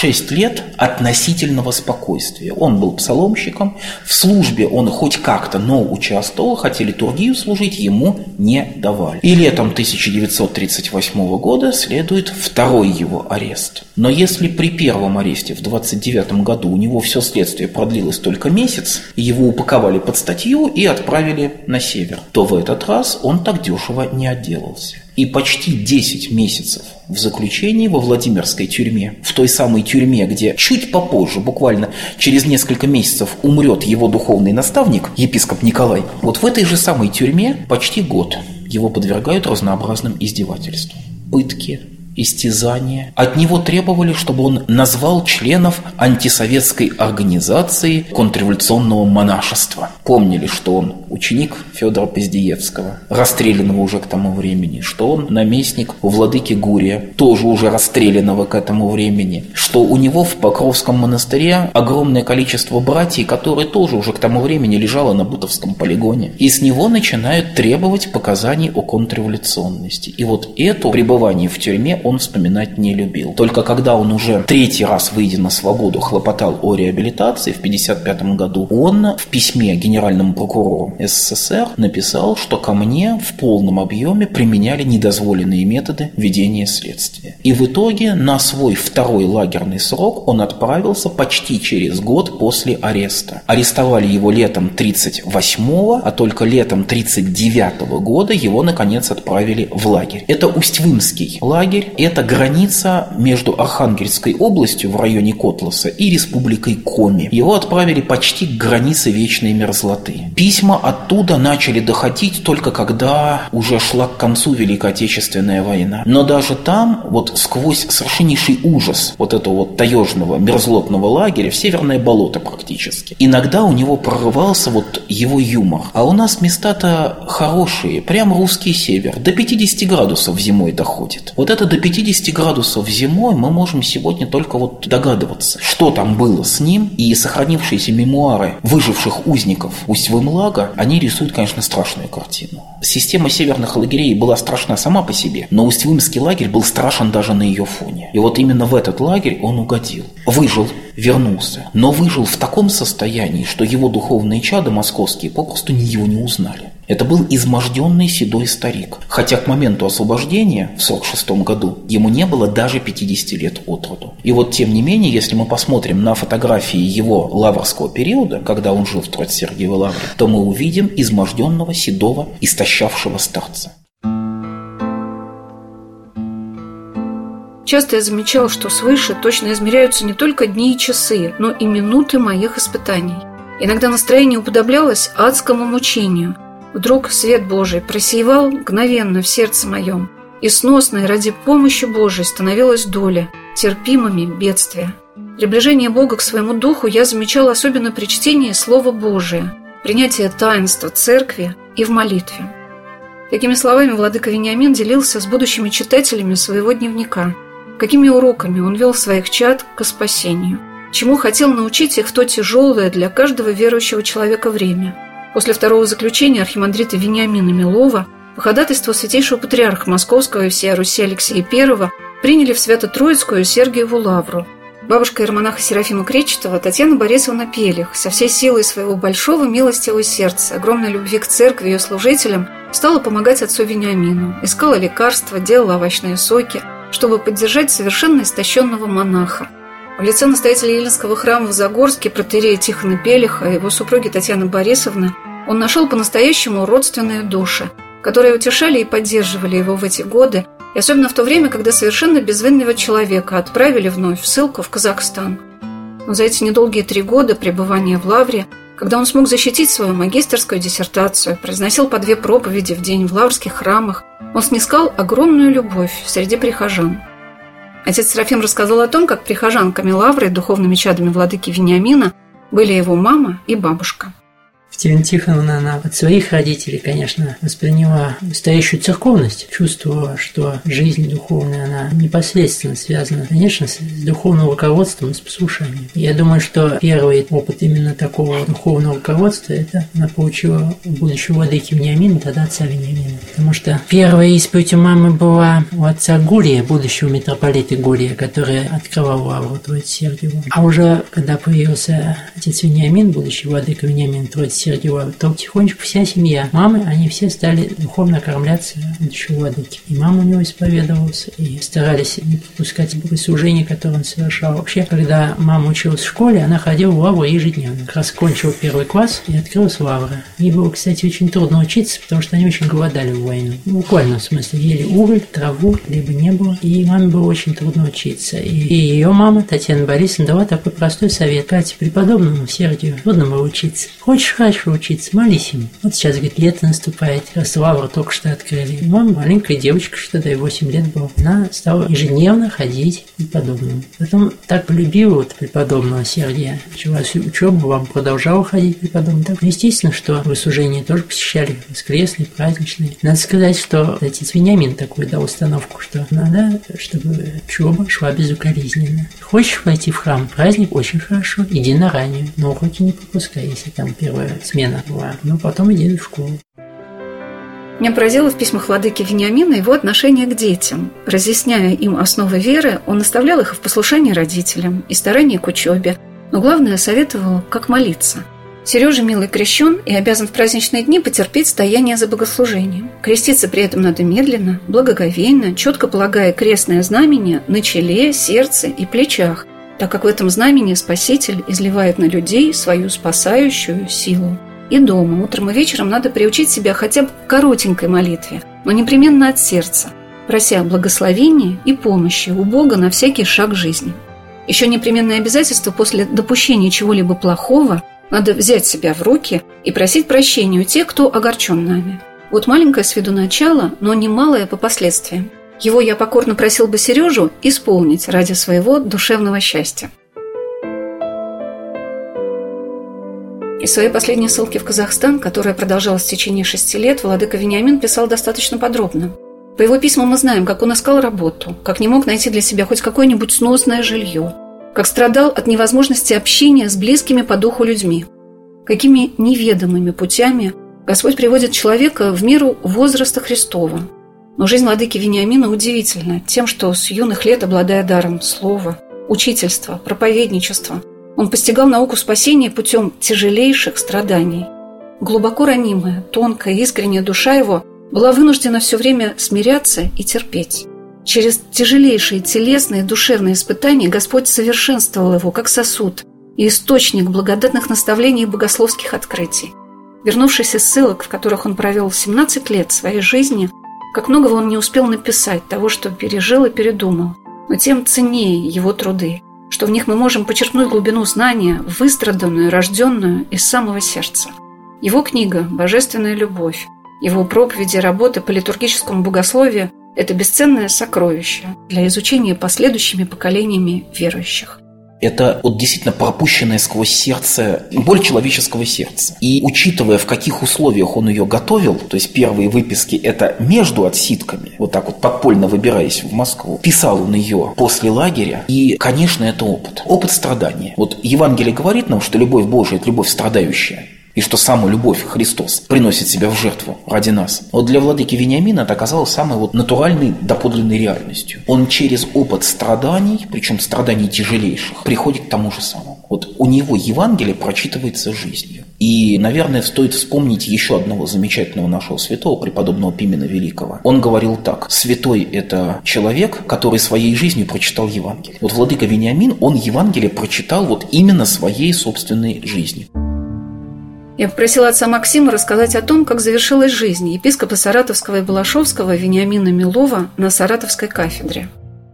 Шесть лет относительного спокойствия. Он был псаломщиком, в службе он хоть как-то, но участвовал, хотя литургию служить ему не давали. И летом 1938 года следует второй его арест. Но если при первом аресте в 29 году у него все следствие продлилось только месяц, его упаковали под статью и отправили на север, то в этот раз он так дешево не отделался и почти 10 месяцев в заключении во Владимирской тюрьме, в той самой тюрьме, где чуть попозже, буквально через несколько месяцев, умрет его духовный наставник, епископ Николай, вот в этой же самой тюрьме почти год его подвергают разнообразным издевательствам. Пытки, истязания. От него требовали, чтобы он назвал членов антисоветской организации контрреволюционного монашества. Помнили, что он ученик Федора Поздеевского, расстрелянного уже к тому времени, что он наместник у владыки Гурия, тоже уже расстрелянного к этому времени, что у него в Покровском монастыре огромное количество братьев, которые тоже уже к тому времени лежало на Бутовском полигоне. И с него начинают требовать показаний о контрреволюционности. И вот это пребывание в тюрьме он вспоминать не любил. Только когда он уже третий раз, выйдя на свободу, хлопотал о реабилитации в 1955 году, он в письме генеральному прокурору СССР написал, что ко мне в полном объеме применяли недозволенные методы ведения следствия. И в итоге на свой второй лагерный срок он отправился почти через год после ареста. Арестовали его летом 38 а только летом 39 года его наконец отправили в лагерь. Это Усть-Вымский лагерь, это граница между Архангельской областью в районе Котласа и республикой Коми. Его отправили почти к границе вечной мерзлоты. Письма оттуда начали доходить только когда уже шла к концу Великая Отечественная война. Но даже там, вот сквозь совершеннейший ужас вот этого вот таежного, мерзлотного лагеря, в Северное болото практически, иногда у него прорывался вот его юмор. А у нас места-то хорошие, прям русский север, до 50 градусов зимой доходит. Вот это до 50 градусов зимой мы можем сегодня только вот догадываться, что там было с ним, и сохранившиеся мемуары выживших узников Усть-Вымлага, они рисуют, конечно, страшную картину. Система северных лагерей была страшна сама по себе, но Усть-Вымский лагерь был страшен даже на ее фоне. И вот именно в этот лагерь он угодил. Выжил, вернулся, но выжил в таком состоянии, что его духовные чады московские попросту его не узнали. Это был изможденный седой старик, хотя к моменту освобождения в 46 году ему не было даже 50 лет от роду. И вот тем не менее, если мы посмотрим на фотографии его лаврского периода, когда он жил в Троице-Сергиевой лавре, то мы увидим изможденного, седого, истощавшего старца. Часто я замечал, что свыше точно измеряются не только дни и часы, но и минуты моих испытаний. Иногда настроение уподоблялось адскому мучению – Вдруг свет Божий просеивал мгновенно в сердце моем, и сносной ради помощи Божией становилась доля, терпимыми бедствия. Приближение Бога к своему духу я замечал особенно при чтении Слова Божия, принятии таинства церкви и в молитве. Такими словами владыка Вениамин делился с будущими читателями своего дневника, какими уроками он вел своих чад к спасению, чему хотел научить их в то тяжелое для каждого верующего человека время – После второго заключения архимандрита Вениамина Милова по ходатайству святейшего патриарха Московского и всея Руси Алексея I приняли в Свято-Троицкую Сергиеву Лавру. Бабушка иеромонаха Серафима Кречетова Татьяна Борисовна Пелих со всей силой своего большого милостивого сердца, огромной любви к церкви и ее служителям стала помогать отцу Вениамину, искала лекарства, делала овощные соки, чтобы поддержать совершенно истощенного монаха – в лице настоятеля Еленского храма в Загорске, протерея Тихона Пелиха и его супруги Татьяны Борисовны, он нашел по-настоящему родственные души, которые утешали и поддерживали его в эти годы, и особенно в то время, когда совершенно безвинного человека отправили вновь в ссылку в Казахстан. Но за эти недолгие три года пребывания в Лавре, когда он смог защитить свою магистерскую диссертацию, произносил по две проповеди в день в лаврских храмах, он снискал огромную любовь среди прихожан – Отец Серафим рассказал о том, как прихожанками Лавры, духовными чадами владыки Вениамина, были его мама и бабушка. Екатерина Тихоновна, она от своих родителей, конечно, восприняла настоящую церковность, чувствовала, что жизнь духовная, она непосредственно связана, конечно, с духовным руководством с послушанием. Я думаю, что первый опыт именно такого духовного руководства, это она получила у будущего владыки Вениамина, тогда отца Вениамина. Потому что первая исповедь у мамы была у отца Гурия, будущего митрополита Гурия, который открывал лавру Троицы Сергиеву. А уже когда появился отец Вениамин, будущий владыка Вениамин Троицы Сергиева, то потихонечку вся семья, мамы, они все стали духовно кормляться будущего владыки. И мама у него исповедовалась, и старались не пропускать богослужения, которые он совершал. Вообще, когда мама училась в школе, она ходила в лавру ежедневно. Как раз кончила первый класс и открылась лавра. Ей было, кстати, очень трудно учиться, потому что они очень голодали в войну. Ну, буквально, в смысле, ели уголь, траву, либо не было. И маме было очень трудно учиться. И, и ее мама, Татьяна Борисовна, дала такой простой совет. Катя, преподобному Сергию трудно было учиться. Хочешь, хорошо учиться, молись. Вот сейчас, говорит, лето наступает, Славу только что открыли. И мама, маленькая девочка, что то ей 8 лет было, она стала ежедневно ходить к преподобному. Потом так полюбила вот преподобного Сергия, началась учеба, вам продолжала ходить к преподобному. Так, естественно, что вы служения тоже посещали, воскресные, праздничные. Надо сказать, что отец Вениамин такой дал установку, что надо, чтобы учеба шла безукоризненно. Хочешь пойти в храм, праздник очень хорошо, иди на ранее, но уроки не пропускай, если там первая смена была. Ну, потом иди в школу. Меня поразило в письмах владыки Вениамина его отношение к детям. Разъясняя им основы веры, он наставлял их в послушании родителям и старании к учебе, но главное советовал, как молиться. Сережа милый крещен и обязан в праздничные дни потерпеть стояние за богослужением. Креститься при этом надо медленно, благоговейно, четко полагая крестное знамение на челе, сердце и плечах, так как в этом знамени Спаситель изливает на людей свою спасающую силу. И дома, утром и вечером надо приучить себя хотя бы к коротенькой молитве, но непременно от сердца, прося благословения и помощи у Бога на всякий шаг жизни. Еще непременное обязательство после допущения чего-либо плохого Надо взять себя в руки и просить прощения у тех, кто огорчен нами. Вот маленькое с виду начало, но немалое по последствиям. Его я покорно просил бы Сережу исполнить ради своего душевного счастья. Из своей последней ссылки в Казахстан, которая продолжалась в течение шести лет, Владыка Вениамин писал достаточно подробно. По его письмам мы знаем, как он искал работу, как не мог найти для себя хоть какое-нибудь сносное жилье, как страдал от невозможности общения с близкими по духу людьми, какими неведомыми путями Господь приводит человека в миру возраста Христова. Но жизнь владыки Вениамина удивительна тем, что с юных лет, обладая даром слова, учительства, проповедничества – он постигал науку спасения путем тяжелейших страданий. Глубоко ранимая, тонкая, искренняя душа его была вынуждена все время смиряться и терпеть. Через тяжелейшие телесные и душевные испытания Господь совершенствовал его как сосуд и источник благодатных наставлений и богословских открытий. Вернувшись из ссылок, в которых он провел 17 лет своей жизни, как многого он не успел написать, того, что пережил и передумал, но тем ценнее его труды – что в них мы можем почерпнуть глубину знания, выстраданную, рожденную из самого сердца. Его книга «Божественная любовь», его проповеди, работы по литургическому богословию – это бесценное сокровище для изучения последующими поколениями верующих. Это вот действительно пропущенная сквозь сердце, боль человеческого сердца. И учитывая, в каких условиях он ее готовил, то есть первые выписки это между отсидками, вот так вот подпольно выбираясь в Москву, писал он ее после лагеря, и, конечно, это опыт. Опыт страдания. Вот Евангелие говорит нам, что любовь Божия – это любовь страдающая и что самую любовь Христос приносит себя в жертву ради нас. Вот для владыки Вениамина это оказалось самой вот натуральной, доподлинной реальностью. Он через опыт страданий, причем страданий тяжелейших, приходит к тому же самому. Вот у него Евангелие прочитывается жизнью. И, наверное, стоит вспомнить еще одного замечательного нашего святого, преподобного Пимена Великого. Он говорил так. Святой – это человек, который своей жизнью прочитал Евангелие. Вот владыка Вениамин, он Евангелие прочитал вот именно своей собственной жизнью. Я попросила отца Максима рассказать о том, как завершилась жизнь епископа Саратовского и Балашовского Вениамина Милова на Саратовской кафедре.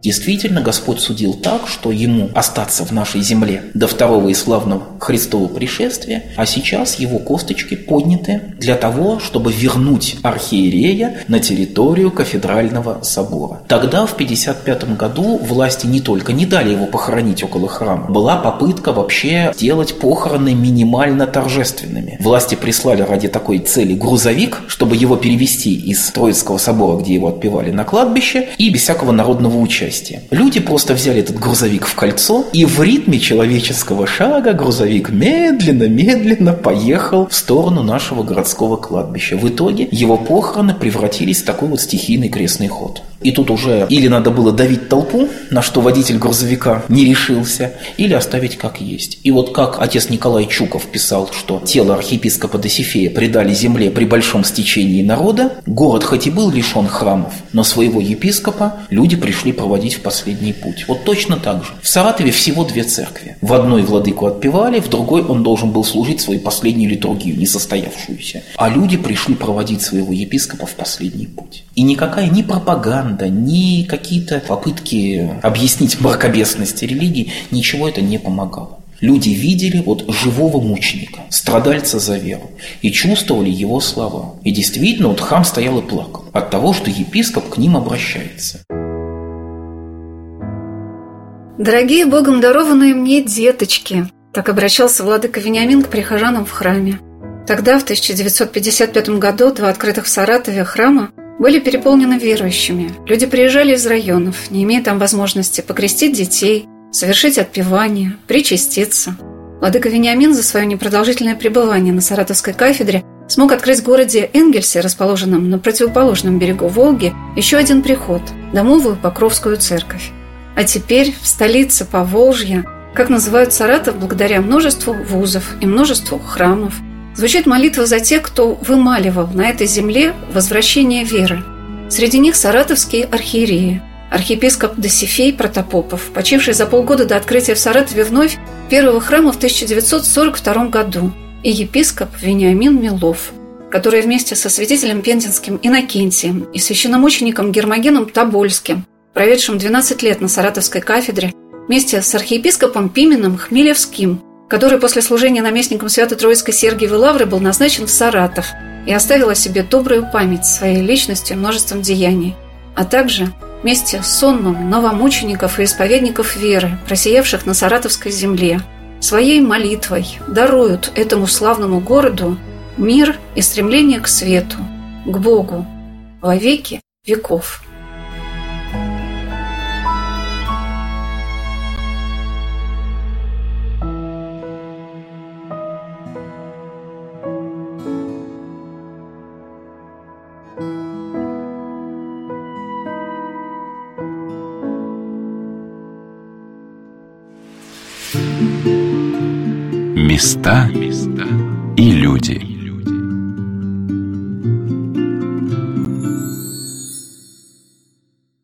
Действительно, Господь судил так, что ему остаться в нашей земле до второго и славного Христового пришествия, а сейчас его косточки подняты для того, чтобы вернуть архиерея на территорию кафедрального собора. Тогда, в 1955 году, власти не только не дали его похоронить около храма, была попытка вообще сделать похороны минимально торжественными. Власти прислали ради такой цели грузовик, чтобы его перевести из Троицкого собора, где его отпевали, на кладбище, и без всякого народного участия части. Люди просто взяли этот грузовик в кольцо, и в ритме человеческого шага грузовик медленно-медленно поехал в сторону нашего городского кладбища. В итоге его похороны превратились в такой вот стихийный крестный ход. И тут уже или надо было давить толпу, на что водитель грузовика не решился, или оставить как есть. И вот как отец Николай Чуков писал, что тело архиепископа Досифея предали земле при большом стечении народа, город хоть и был лишен храмов, но своего епископа люди пришли проводить в последний путь. Вот точно так же. В Саратове всего две церкви. В одной владыку отпевали, в другой он должен был служить свою последнюю литургию, несостоявшуюся. А люди пришли проводить своего епископа в последний путь. И никакая ни пропаганда, пропаганда, ни какие-то попытки объяснить мракобесность религии, ничего это не помогало. Люди видели вот живого мученика, страдальца за веру, и чувствовали его слова. И действительно, вот хам стоял и плакал от того, что епископ к ним обращается. «Дорогие Богом дарованные мне деточки!» Так обращался владыка Вениамин к прихожанам в храме. Тогда, в 1955 году, два открытых в Саратове храма были переполнены верующими. Люди приезжали из районов, не имея там возможности покрестить детей, совершить отпевание, причаститься. Владыка Вениамин за свое непродолжительное пребывание на Саратовской кафедре смог открыть в городе Энгельсе, расположенном на противоположном берегу Волги, еще один приход – домовую Покровскую церковь. А теперь в столице Поволжья, как называют Саратов благодаря множеству вузов и множеству храмов – Звучит молитва за тех, кто вымаливал на этой земле возвращение веры. Среди них саратовские архиереи, архиепископ Досифей Протопопов, почивший за полгода до открытия в Саратове вновь первого храма в 1942 году, и епископ Вениамин Милов, который вместе со святителем Пензенским Иннокентием и священномучеником Гермогеном Тобольским, проведшим 12 лет на Саратовской кафедре, вместе с архиепископом Пименом Хмелевским который после служения наместником Свято-Троицкой Сергиевой Лавры был назначен в Саратов и оставил о себе добрую память своей личностью и множеством деяний, а также вместе с сонмом новомучеников и исповедников веры, просиявших на Саратовской земле, своей молитвой даруют этому славному городу мир и стремление к свету, к Богу во веки веков. Места и люди.